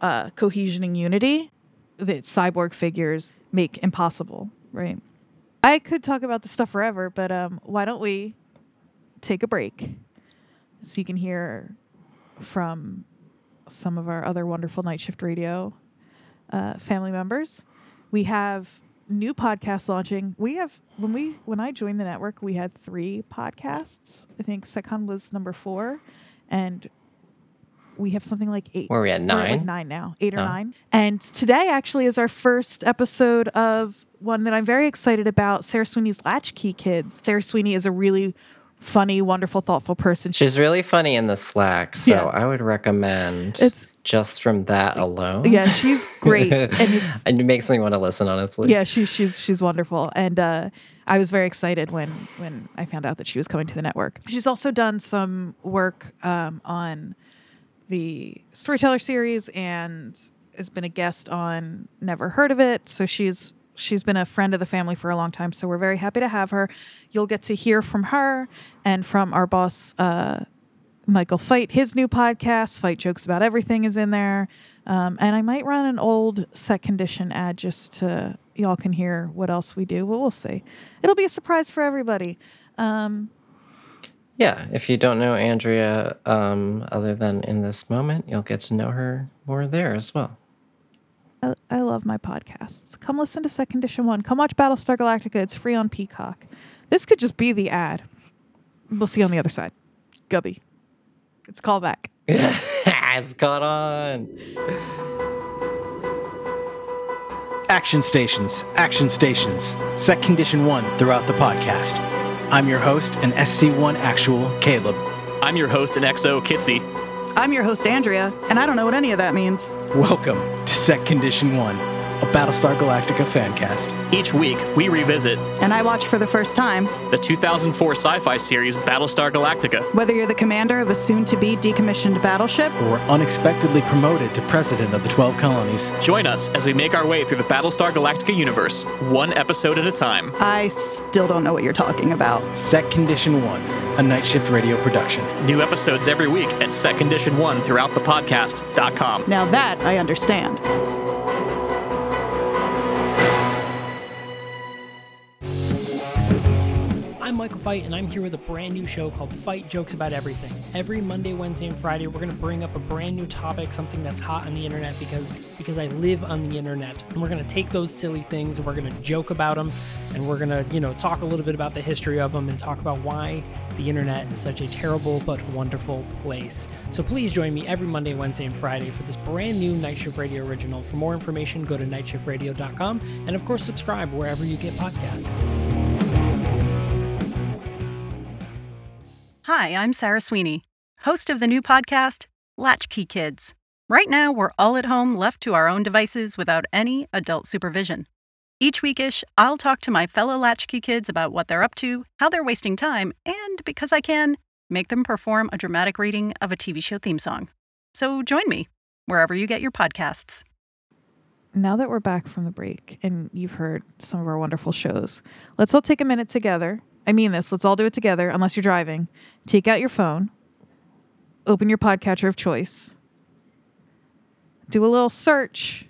uh, cohesion and unity that cyborg figures make impossible, right? I could talk about this stuff forever, but um, why don't we take a break so you can hear from some of our other wonderful night shift radio uh, family members. We have new podcasts launching. We have when we when I joined the network, we had three podcasts. I think Second was number four, and we have something like eight. Where are we at, We're like nine? nine now, eight or Oh. nine. And today actually is our first episode of one that I'm very excited about. Sarah Sweeney's Latchkey Kids. Sarah Sweeney is a really funny, wonderful, thoughtful person. She's really funny in the Slack, so Yeah. I would recommend It's- just from that alone. yeah, she's great, and and it makes me want to listen. Honestly, yeah, she's she's she's wonderful, and uh, I was very excited when when I found out that she was coming to the network. She's also done some work um, on the Storyteller series and has been a guest on Never Heard of It. So she's She's been a friend of the family for a long time, so we're very happy to have her. You'll get to hear from her and from our boss, uh, Michael Fight. His new podcast, Fight Jokes About Everything, is in there. Um, and I might run an old set condition ad just to y'all can hear what else we do, but we'll see. It'll be a surprise for everybody. Um, Yeah, if you don't know Andrea, um, other than in this moment, you'll get to know her more there as well. I, I love my podcasts. Come listen to Set Condition One. Come watch Battlestar Galactica. It's free on Peacock. This could just be the ad. We'll see you on the other side. Gubby. It's a callback. it's caught on. Action stations, action stations. Set condition one throughout the podcast. I'm your host and SC1 actual Caleb. I'm your host and XO Kitsy. I'm your host, Andrea, and I don't know what any of that means. Welcome to Set Condition One, a Battlestar Galactica fan cast. Each week, we revisit And I watch for the first time. the 2004 sci fi series Battlestar Galactica. Whether you're the commander of a soon to be decommissioned battleship, Or unexpectedly promoted to president of the 12 colonies. Join us as we make our way through the Battlestar Galactica universe, one episode at a time. I still don't know what you're talking about. Set Condition One, a night shift radio production. New episodes every week at Set Condition 1 throughout the podcast.com. Now that I understand. Fight, and I'm here with a brand new show called Fight Jokes About Everything. Every Monday, Wednesday, and Friday, we're going to bring up a brand new topic, something that's hot on the internet because because I live on the internet. And we're going to take those silly things and we're going to joke about them, and we're going to you know talk a little bit about the history of them and talk about why the internet is such a terrible but wonderful place. So please join me every Monday, Wednesday, and Friday for this brand new Night Shift Radio original. For more information, go to nightshiftradio.com and of course subscribe wherever you get podcasts. Hi, I'm Sarah Sweeney, host of the new podcast, Latchkey Kids. Right now, we're all at home left to our own devices without any adult supervision. Each weekish, I'll talk to my fellow Latchkey kids about what they're up to, how they're wasting time, and because I can, make them perform a dramatic reading of a TV show theme song. So join me wherever you get your podcasts. now that we're back from the break and you've heard some of our wonderful shows, let's all take a minute together. I mean this, let's all do it together, unless you're driving. Take out your phone, open your podcatcher of choice, do a little search,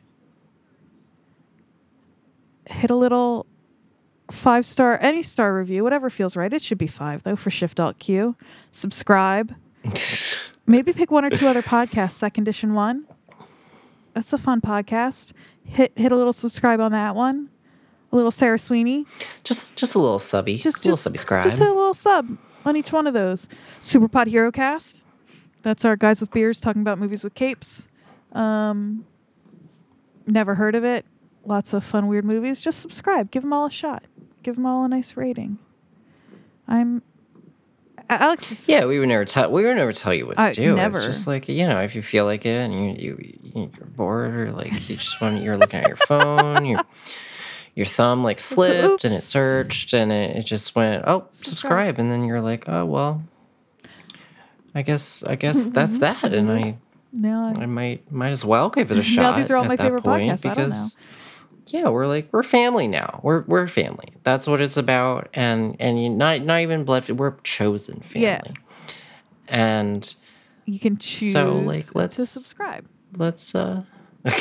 hit a little five star, any star review, whatever feels right. It should be five though for Shift Alt Q. Subscribe. Maybe pick one or two other podcasts, Set Condition One. That's a fun podcast. Hit hit a little subscribe on that one. A little Sarah Sweeney. Just just a little subby. Just a little just subscribe. Just a little sub on each one of those. Superpod Hero Cast. That's our guys with beers talking about movies with capes. Um, never heard of it. Lots of fun, weird movies. Just subscribe. Give them all a shot. Give them all a nice rating. I'm Alex. Is, Yeah, we would never tell. We would never tell you what to I- do. never. It's just like you know, if you feel like it, and you you you're bored, or like you just want you're looking at your phone, your your thumb like slipped and it searched, and it, it just went oh Subscribe. subscribe, and then you're like oh well, I guess I guess that's that, and I now I might might as well give it a shot. these are all at my that favorite point podcasts. I because yeah, we're like we're family now. We're we're family. That's what it's about, and and you not not even blood. We're chosen family. Yeah. And you can choose So like, let's- subscribe. let's uh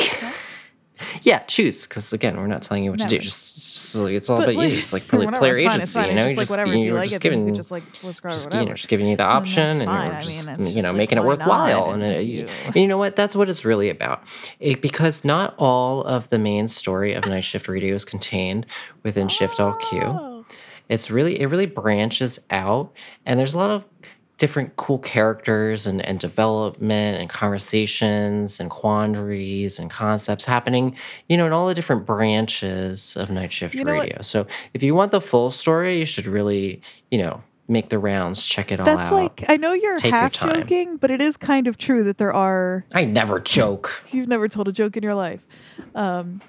yeah choose because again we're not telling you what to do. Just, just like it's all But, about like, you it's like player, whatever, player it's fine, agency fine. you know? just like whatever, if you you like just it, giving just, like, just, you know, just giving you the option that's and, you're I just mean, you know like, making it worthwhile. And, uh, And it, you- and you know what? That's what it's really about. It, because not all of the main story of night shift radio is contained within Shift Alt Q. Oh. it's really it really branches out and there's a lot of different cool characters and, and development and conversations and quandaries and concepts happening you know in all the different branches of night shift You know what? radio so if you want the full story you should really you know make the rounds check it all That's out That's like I know you're Take half time. joking, but it is kind of true that there are. i never joke You've never told a joke in your life. Um,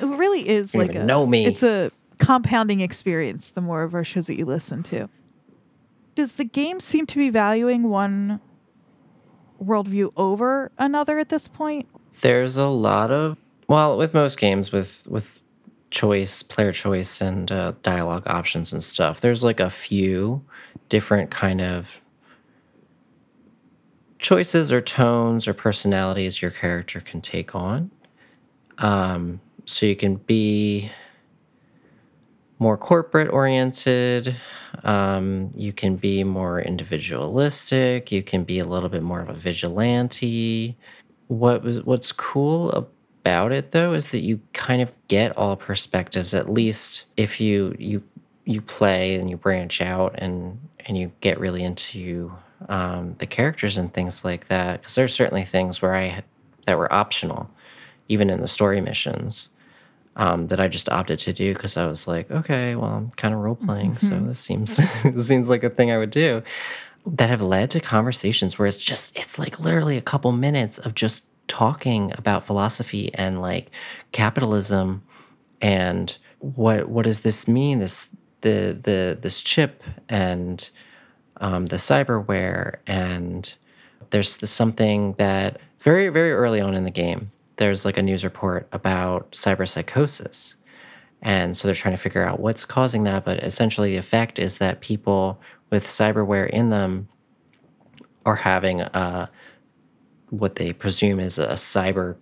it really is You like a. know me. It's a compounding experience. The more of our shows that you listen to, does the game seem to be valuing one worldview over another at this point? there's a lot of well with most games with with choice, player choice, and uh, dialogue options and stuff. There's like a few different kind of choices or tones or personalities your character can take on. Um, so you can be more corporate oriented. Um, you can be more individualistic. You can be a little bit more of a vigilante. What was what's cool about it though is that you kind of get all perspectives. At least if you you you play and you branch out and and you get really into um, the characters and things like that. Because there's certainly things where I that were optional, even in the story missions um, that I just opted to do because I was like, okay, well, I'm kind of role playing, mm-hmm. so this seems this seems like a thing I would do. That have led to conversations where it's just it's like literally a couple minutes of just talking about philosophy and like capitalism and what what does this mean this the the this chip and um, the cyberware and there's something that very very early on in the game there's like a news report about cyberpsychosis. And so they're trying to figure out what's causing that. But essentially, the effect is that people with cyberware in them are having a, what they presume is a cyber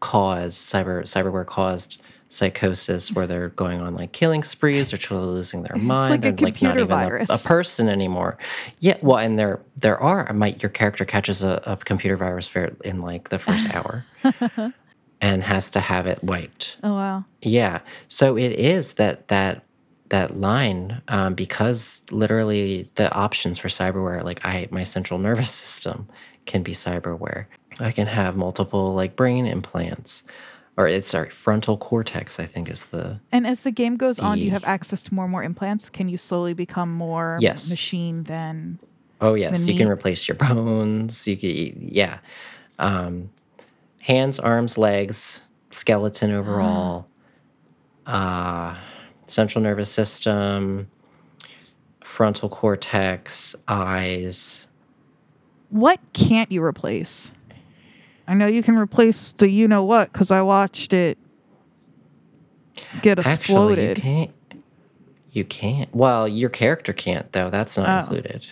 cause, cyber cyberware caused psychosis where they're going on like killing sprees, they're totally losing their mind, it's like they're like not even a, a, person anymore. Yeah, well, and there there are might your character catches a, a computer virus in like the first hour. and has to have it wiped. Oh wow. Yeah. So it is that that that line um, because literally the options for cyberware like I my central nervous system can be cyberware. I can have multiple like brain implants or it's sorry, frontal cortex, I think is the. And as the game goes the, on, you have access to more and more implants. Can you slowly become more yes. machine than? Oh yes, you can replace your bones. You can, yeah, um, hands, arms, legs, skeleton overall, uh, central nervous system, frontal cortex, eyes. What can't you replace? I know you can replace the you know what because I watched it get exploded. Actually, you can't. You can't. Well, your character can't though. That's not oh. included.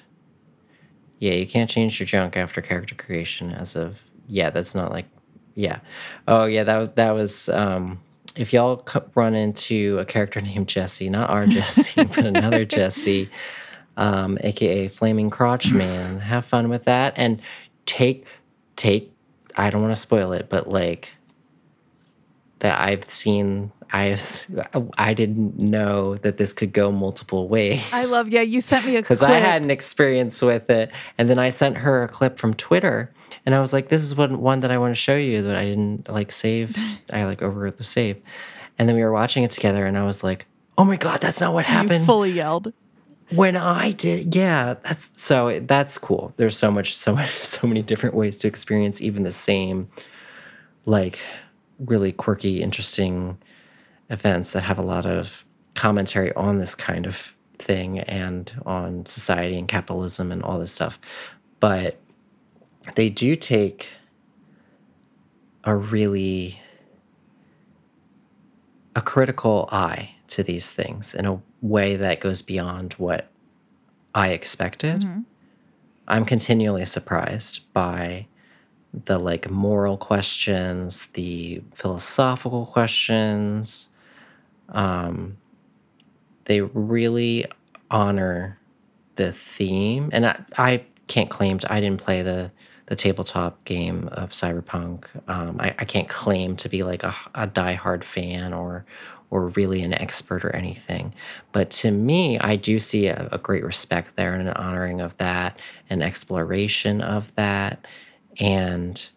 Yeah, you can't change your junk after character creation. As of yeah, that's not like yeah. Oh yeah, that that was. um if y'all run into a character named Jesse, not our Jesse, but another Jesse, um, aka Flaming Crotch Man, have fun with that and take take I don't want to spoil it, but like that I've seen I I didn't know that this could go multiple ways. I love yeah, you sent me a clip because I had an experience with it, and then I sent her a clip from Twitter, and I was like, "This is one one that I want to show you that I didn't like save. I like overwrote the save," and then we were watching it together, and I was like, "Oh my god, that's not what happened!" You fully yelled when I did, yeah, that's so that's cool. There's so much, so much, so many different ways to experience even the same, like, really quirky, interesting events that have a lot of commentary on this kind of thing and on society and capitalism and all this stuff. But they do take a really a critical eye to these things in a way that goes beyond what I expected. Mm-hmm. I'm continually surprised by the like moral questions, the philosophical questions. Um, they really honor the theme, and I, I can't claim to, I didn't play the the tabletop game of Cyberpunk. Um, I, I, can't claim to be like a, a diehard fan or or really an expert or anything. But to me, I do see a, a great respect there and an honoring of that, an exploration of that. And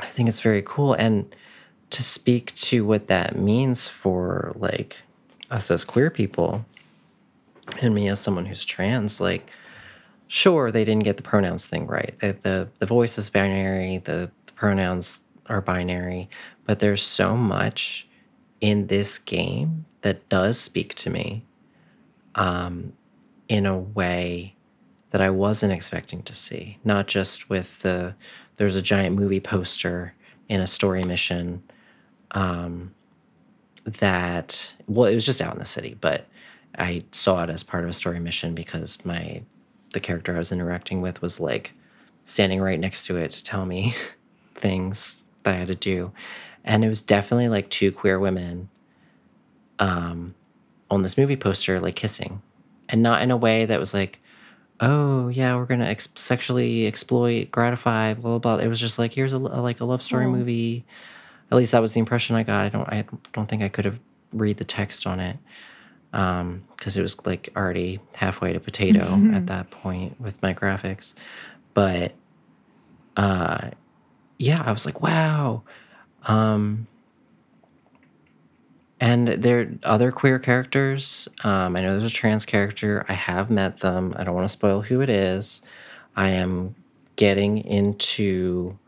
I think it's very cool. And to speak to what that means for like us as queer people and me as someone who's trans, like, sure, they didn't get the pronouns thing right. The, the, the voice is binary, the, the pronouns are binary, but there's so much in this game that does speak to me um, in a way that I wasn't expecting to see. Not just with the there's a giant movie poster in a story mission, um, that well, it was just out in the city, but I saw it as part of a story mission because my the character I was interacting with was like standing right next to it to tell me things that I had to do. And it was definitely like two queer women um, on this movie poster, like kissing. And not in a way that was like, oh, yeah, we're to ex- sexually exploit, gratify, blah, blah, blah. It was just like, here's a, a like a love story movie. At least that was the impression I got. I don't, I don't think I could have read the text on it because it was like already halfway to potato at that point with my graphics. But uh, yeah, I was like, wow. Um, and there are other queer characters. Um, I know there's a trans character. I have met them. I don't want to spoil who it is. I am getting into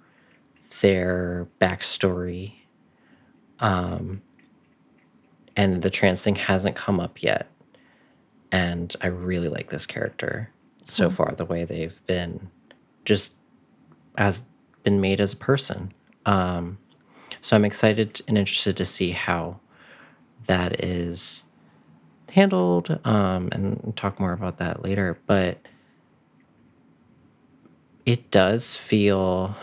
their backstory. Um, and the trans thing hasn't come up yet. And I really like this character so far, the way they've been just as been made as a person. Um, so I'm excited and interested to see how that is handled um, and talk more about that later. But it does feel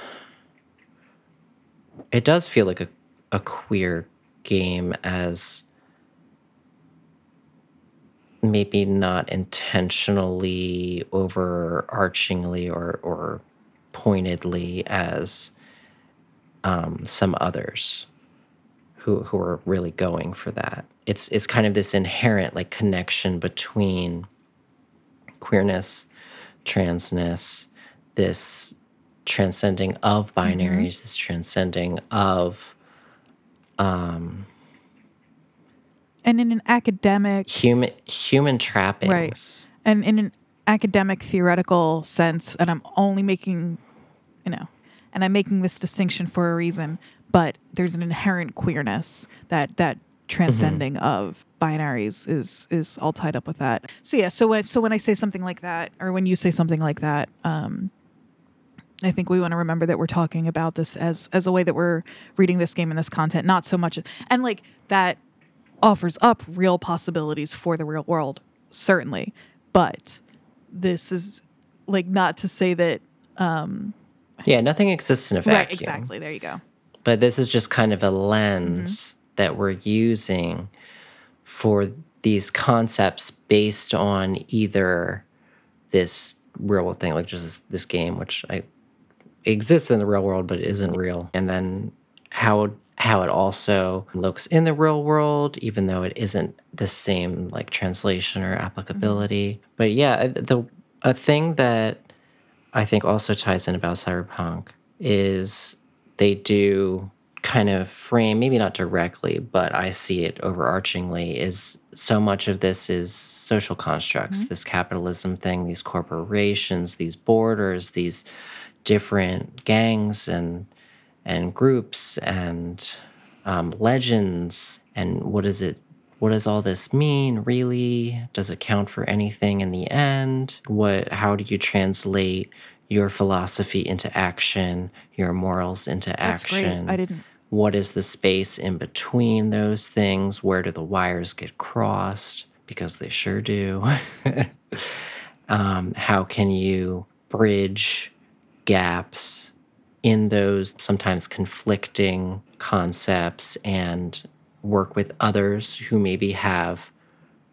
it does feel like a, a queer game as maybe not intentionally overarchingly or or pointedly as um, some others who who are really going for that. It's it's kind of this inherent like connection between queerness, transness, this transcending of binaries, this transcending of um And in an academic human human trappings. and in an academic theoretical sense and i'm only making you know and i'm making this distinction for a reason but there's an inherent queerness that that transcending of binaries is is all tied up with that so yeah so when so when i say something like that or when you say something like that um I think we want to remember that we're talking about this as as a way that we're reading this game and this content, not so much and like that offers up real possibilities for the real world, certainly. But this is like not to say that Yeah, nothing exists in a vacuum. right, exactly. There you go. but this is just kind of a mm-hmm. lens that we're using for these concepts based on either this real world thing, like just this, this game, which I exists in the real world but isn't real, and then how how it also looks in the real world, even though it isn't the same like translation or mm-hmm. applicability. But yeah, the a thing that I think also ties in about cyberpunk is they do kind of frame, maybe not directly, but I see it overarchingly, is so much of this is social constructs, this capitalism thing, these corporations, these borders, these different gangs and and groups and um, legends. And what is it what does all this mean really? Does it count for anything in the end? What how do you translate your philosophy into action your morals into That's great. action? I didn't what is the space in between those things? Where do the wires get crossed? Because they sure do. Um, how can you bridge gaps in those sometimes conflicting concepts and work with others who maybe have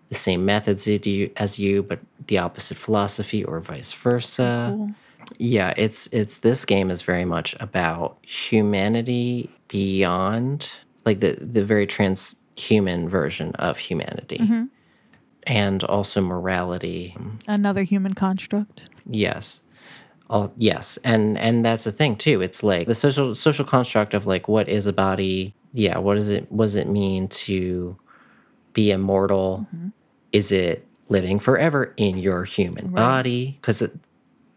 the same methods as you, but the opposite philosophy or vice versa yeah it's it's this game is very much about humanity beyond like the the very transhuman version of humanity mm-hmm. and also morality another human construct. Yes. Yes. And and that's the thing too. It's like the social social construct of like what is a body? Yeah, what does it what does it mean to be immortal? Mm-hmm. Is it living forever in your human body? Because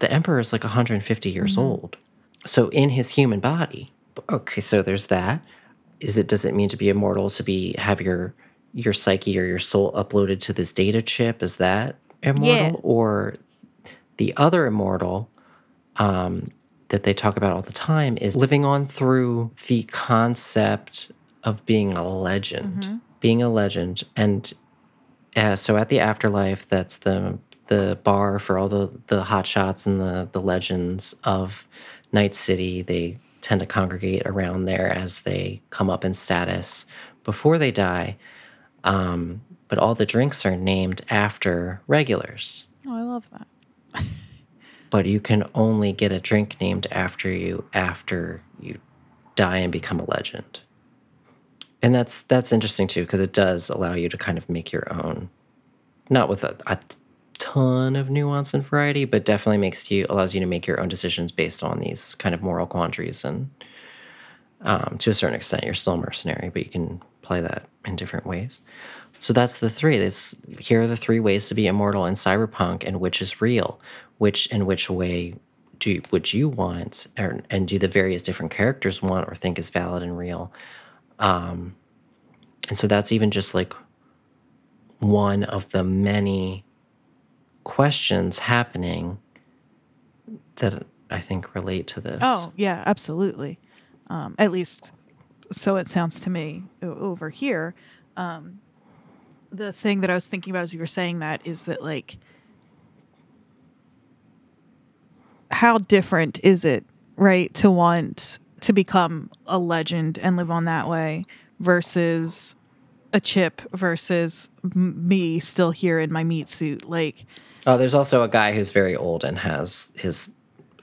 the emperor is like 150 years mm-hmm. old. So in his human body. Okay, so there's that. Is it does it mean to be immortal to be have your your psyche or your soul uploaded to this data chip? Is that immortal? Yeah. Or the other immortal um, that they talk about all the time is living on through the concept of being a legend. being a legend, and uh, so at the afterlife, that's the the bar for all the the hot shots and the the legends of Night City. They tend to congregate around there as they come up in status before they die. Um, but all the drinks are named after regulars. Oh, I love that. But you can only get a drink named after you after you die and become a legend. And that's that's interesting too because it does allow you to kind of make your own, not with a, a ton of nuance and variety, but definitely makes you allows you to make your own decisions based on these kind of moral quandaries and um, to a certain extent you're still a mercenary, but you can play that in different ways. So that's the three. That's here are the three ways to be immortal in cyberpunk, and which is real. Which in which way do would you want, or, and do the various different characters want or think is valid and real? Um, and so that's even just like one of the many questions happening that I think relate to this. Oh, yeah, absolutely. Um, at least, so it sounds to me over here. Um, the thing that I was thinking about as you were saying that is that, like, how different is it, right, to want to become a legend and live on that way versus a chip versus m- me still here in my meat suit? Like, Oh, there's also a guy who's very old and has his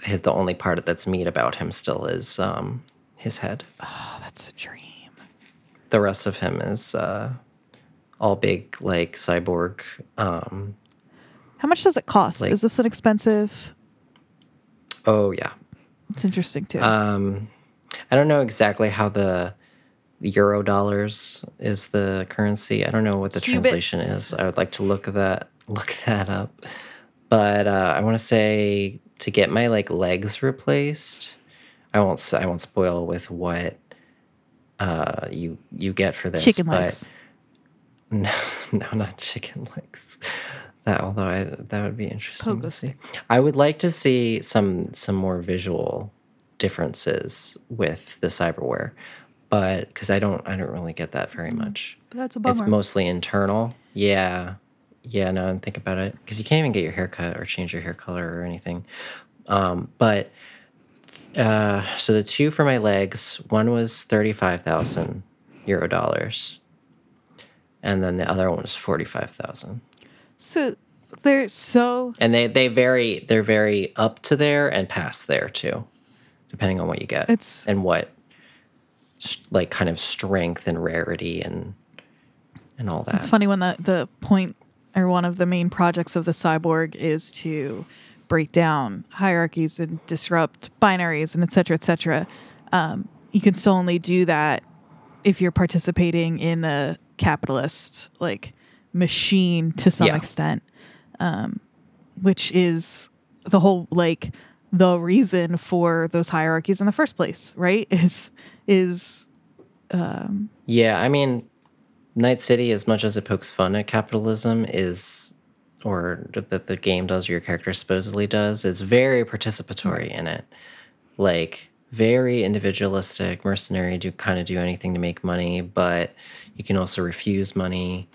his the only part that's meat about him still is um his head. oh, that's a dream. The rest of him is uh all big like cyborg um How much does it cost? Like- is this an expensive? Oh yeah. It's interesting too. Um I don't know exactly how the euro dollars is the currency. I don't know what the translation is. I would like to look that look that up. But uh, I want to say to get my like legs replaced, I won't I won't spoil with what uh, you you get for this. Chicken legs. No, no, not chicken legs. That although I, that would be interesting Pogo to see. I would like to see some some more visual differences with the cyberware, but because I don't I don't really get that very much. But that's a It's mostly internal. Yeah, yeah. No, and think about it because you can't even get your hair cut or change your hair color or anything. Um, but uh, so the two for my legs, one was thirty five thousand euro dollars, and then the other one was forty five thousand. So they're so And they they vary. They're very up to there and past there too, depending on what you get. It's- and what like kind of strength and rarity and and all that. it's funny when the the point or one of the main projects of the cyborg is to break down hierarchies and disrupt binaries and et cetera, et cetera. Um, you can still only do that if you're participating in a capitalist like machine to some Yeah. extent, um, which is the whole like the reason for those hierarchies in the first place, right? Is is um, Yeah, I mean, Night City, as much as it pokes fun at capitalism, is, or that the game does, or your character supposedly does, is very participatory in it. Like, very individualistic, mercenary, do kind of do anything to make money, but you can also refuse money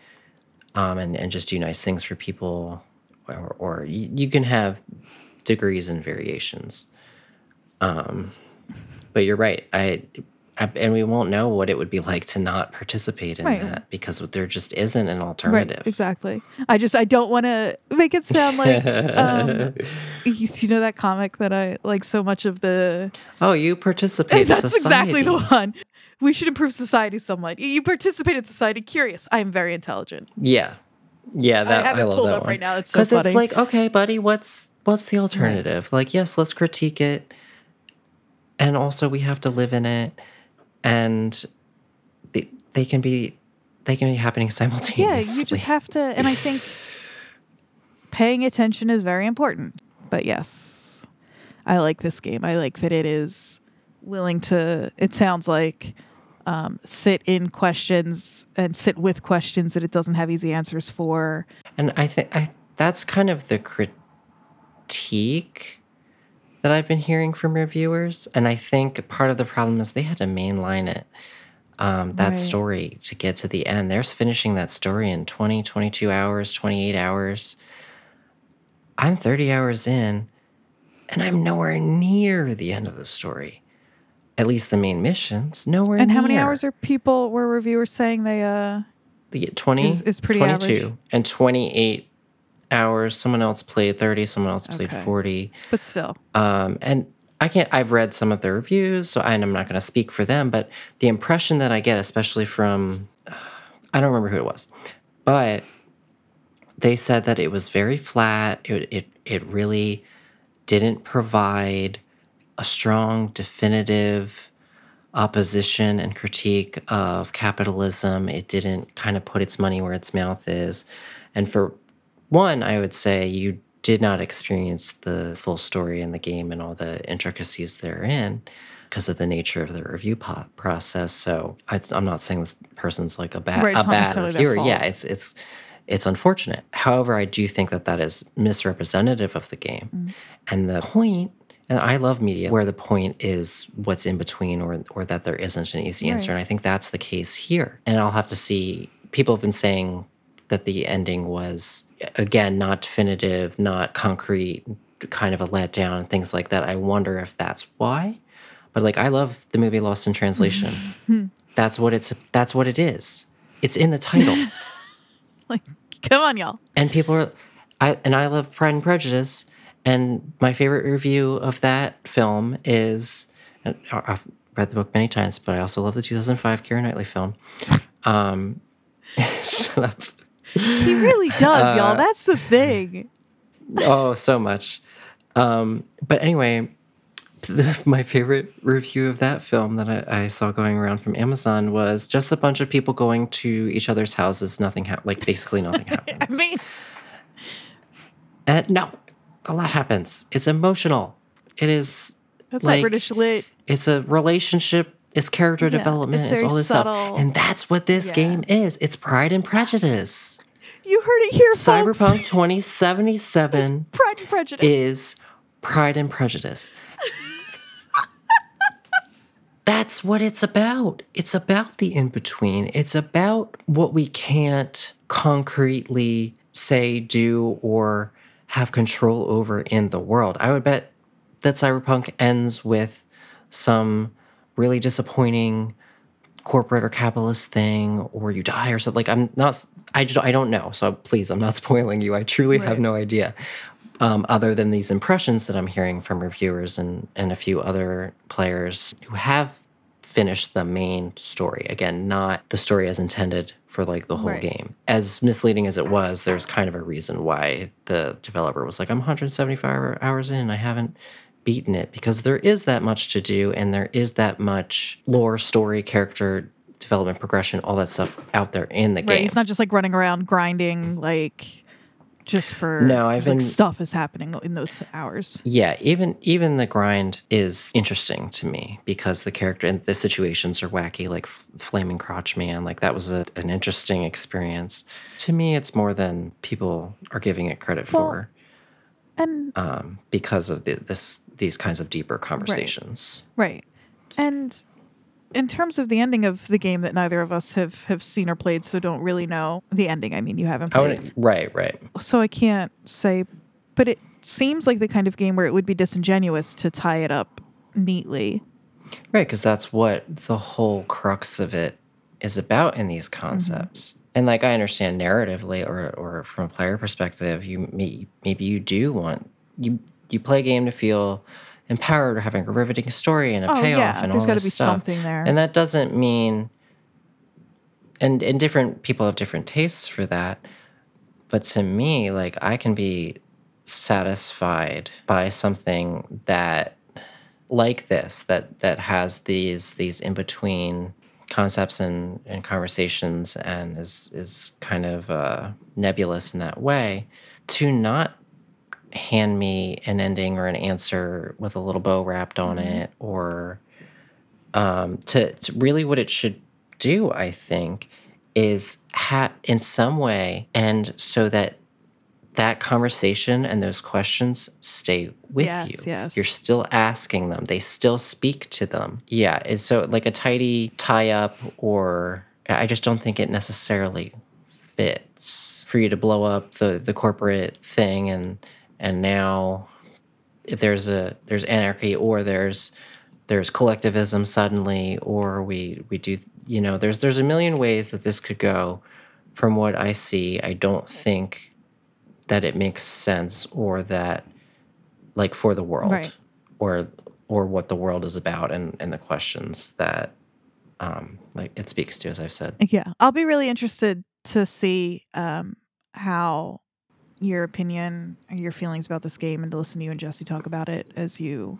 um, and, and just do nice things for people, or, or you, you can have degrees and variations. Um, but you're right. I, I and we won't know what it would be like to not participate in Right. that because there just isn't an Right, alternative. exactly. I just I don't want to make it sound like um, you, you know that comic that I like so much of the. Oh, you participate. That's exactly the one. We should improve society somewhat. You participate in society. Curious. I am very intelligent. Yeah, yeah. That, I, have it love pulled that up one. right now. It's so it's like, okay, buddy, what's what's the alternative? Like, yes, let's critique it, and also we have to live in it, and they, they can be they can be happening simultaneously. Yeah, simultaneously. you just have to. And I think paying attention is very important. But yes, I like this game. I like that it is willing to. It sounds like um, sit in questions and sit with questions that it doesn't have easy answers for. And I think that's kind of the critique that I've been hearing from reviewers. And I think part of the problem is they had to mainline it. um, that Right. story to get to the end. There's finishing that story in 20, 22 hours, 28 hours. I'm 30 hours in, and I'm nowhere near the end of the story. At least the main missions, nowhere And how many hours are people were reviewers saying they uh The 20 is- is pretty 22 average? and 28 hours. Someone else played 30, someone else played Okay. 40. but still. Um, and I can't, I've read some of their reviews, so and I'm not going to speak for them, but the impression that I get, especially from, I don't remember who it was, but they said that it was very flat. It, it, it really didn't provide a strong, definitive opposition and critique of capitalism. It didn't kind of put its money where its mouth is. And for one, I would say you did not experience the full story in the game and all the intricacies therein because of the nature of the review po- process. So I, I'm not saying this person's like a bad Right, a bad reviewer. Yeah, it's it's it's unfortunate. However, I do think that that is misrepresentative of the game, Mm. and the point. And I love media where the point is what's in between, or or that there isn't an easy answer. Right. And I think that's the case here. And I'll have to see. People have been saying that the ending was again not definitive, not concrete, kind of a letdown, and things like that. I wonder if that's why. But like, I love the movie Lost in Translation. that's what it's. That's what it is. It's in the title. Like come on y'all. and people are I and I love Pride and Prejudice and my favorite review of that film is and I- I've read the book many times but I also love the 2005 Keira Knightley film. Um shut up. He really does, Uh, y'all. That's the thing. oh so much. Um but anyway the, my favorite review of that film that I, I saw going around from Amazon was just a bunch of people going to each other's houses. Nothing hap like basically nothing happens. I mean, And no, a lot happens. It's emotional. It is that's like British lit. it's a relationship. It's character Yeah, development. it's It's, all this stuff, and that's what this Yeah. game is. It's Pride and Prejudice. You heard it here, folks. Cyberpunk 2077 Pride and Prejudice. is Pride and Prejudice. That's what it's about. It's about the in between. It's about what we can't concretely say, do, or have control over in the world. I would bet that Cyberpunk ends with some really disappointing corporate or capitalist thing, or you die or something. Like I'm not. I just, I don't know. So please, I'm not spoiling you. I truly have no idea. Um, other than these impressions that I'm hearing from reviewers and and a few other players who have finished the main story. Again, not the story as intended for like the whole Right. game. As misleading as it was, there's kind of a reason why the developer was like, I'm 175 hours in, I haven't beaten it because there is that much to do and there is that much lore, story, character development, progression, all that stuff out there in the Right. game. It's not just like running around grinding like just for No, I've like been- stuff is happening in those hours. Yeah, even even the grind is interesting to me because the character and the situations are wacky, like F- Flaming Crotch Man. Like that was a, an interesting experience. To me, it's more than people are giving it credit Well, for And um, because of the, this these kinds of deeper conversations. right. And in terms of the ending of the game that neither of us have have seen or played, so don't really know the ending. I mean, you haven't played. right, right. so I can't say, but it seems like the kind of game where it would be disingenuous to tie it up neatly. Right, because that's what the whole crux of it is about in these mm-hmm. concepts. And like I understand narratively, or or from a player perspective, you may, maybe you do want you you play a game to feel empowered or having a riveting story and a Oh, payoff yeah, and there's all this be stuff. something there. And that doesn't mean and and different people have different tastes for that. But to me, like I can be satisfied by something that like this that that has these these in between concepts and, and conversations and is is kind of uh, nebulous in that way to not hand me an ending or an answer with a little bow wrapped on it or um, to, to really what it should do i think is ha- in some way and so that that conversation and those questions stay with Yes, you. yes. You're still asking them. They still speak to them. Yeah. And so like a tidy tie up or I just don't think it necessarily fits for you to blow up the the corporate thing and and now if there's a there's anarchy or there's there's collectivism suddenly or we we do you know there's there's a million ways that this could go. From what i see i don't think that it makes sense or that like for the world Right. or or what the world is about and and the questions that um like it speaks to as i've said. Yeah, I'll be really interested to see um, how your opinion, your feelings about this game, and to listen to you and Jesse talk about it as you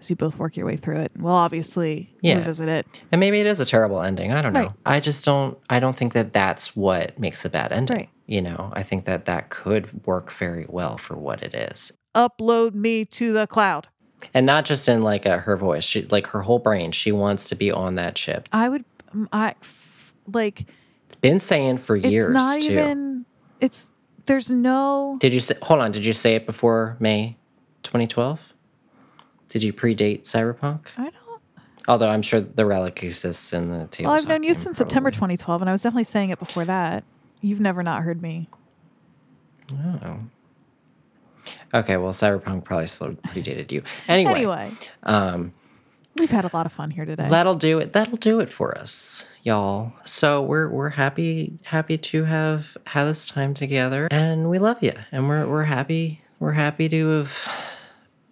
as you both work your way through it. We'll obviously Yeah. revisit it. and maybe it is a terrible ending i don't know Right. i just don't i don't think that that's what makes a bad ending Right. you know i think that that could work very well for what it is Upload me to the cloud. and not just in like a, her voice she like her whole brain she wants to be on that ship I would, I like. it's been saying for years it's not too even. It's there's no. did you say hold on did you say it before may 2012 did you predate cyberpunk I don't. although i'm sure the relic exists in the table Well, I've known you since September 2012, and I was definitely saying it before that. You've never not heard me. oh okay well cyberpunk probably still predated you anyway, Anyway, um we've had a lot of fun here today. That'll do it. That'll do it for us, y'all. So we're we're happy happy to have had this time together, and we love you, and we're we're happy we're happy to have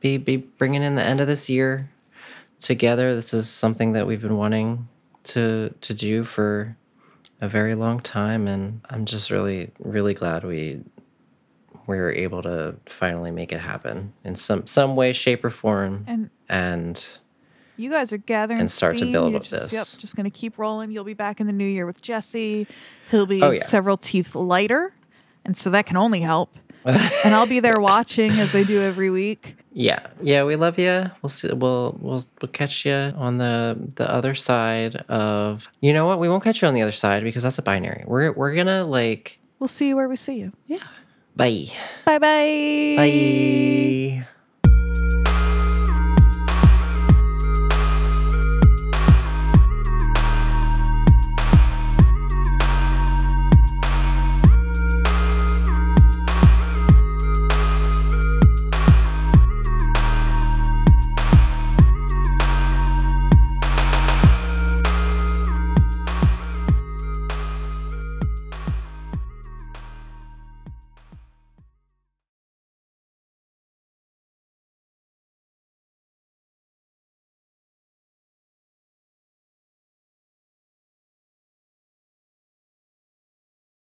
be be bringing in the end of this year together. This is something that we've been wanting to to do for a very long time, and I'm just really really glad we we were able to finally make it happen in some some way, shape, or form, and and. You guys are gathering and start to build You're up just, this. Yep, just gonna keep rolling. You'll be back in the new year with Jesse. He'll be Oh, yeah. several teeth lighter, and so that can only help. and I'll be there watching as I do every week. Yeah, yeah, we love you. We'll see. We'll we'll we'll catch you on the the other side of. You know what? We won't catch you on the other side because that's a binary. We're we're gonna like. We'll see you where we see you. Yeah. Bye. Bye bye. Bye.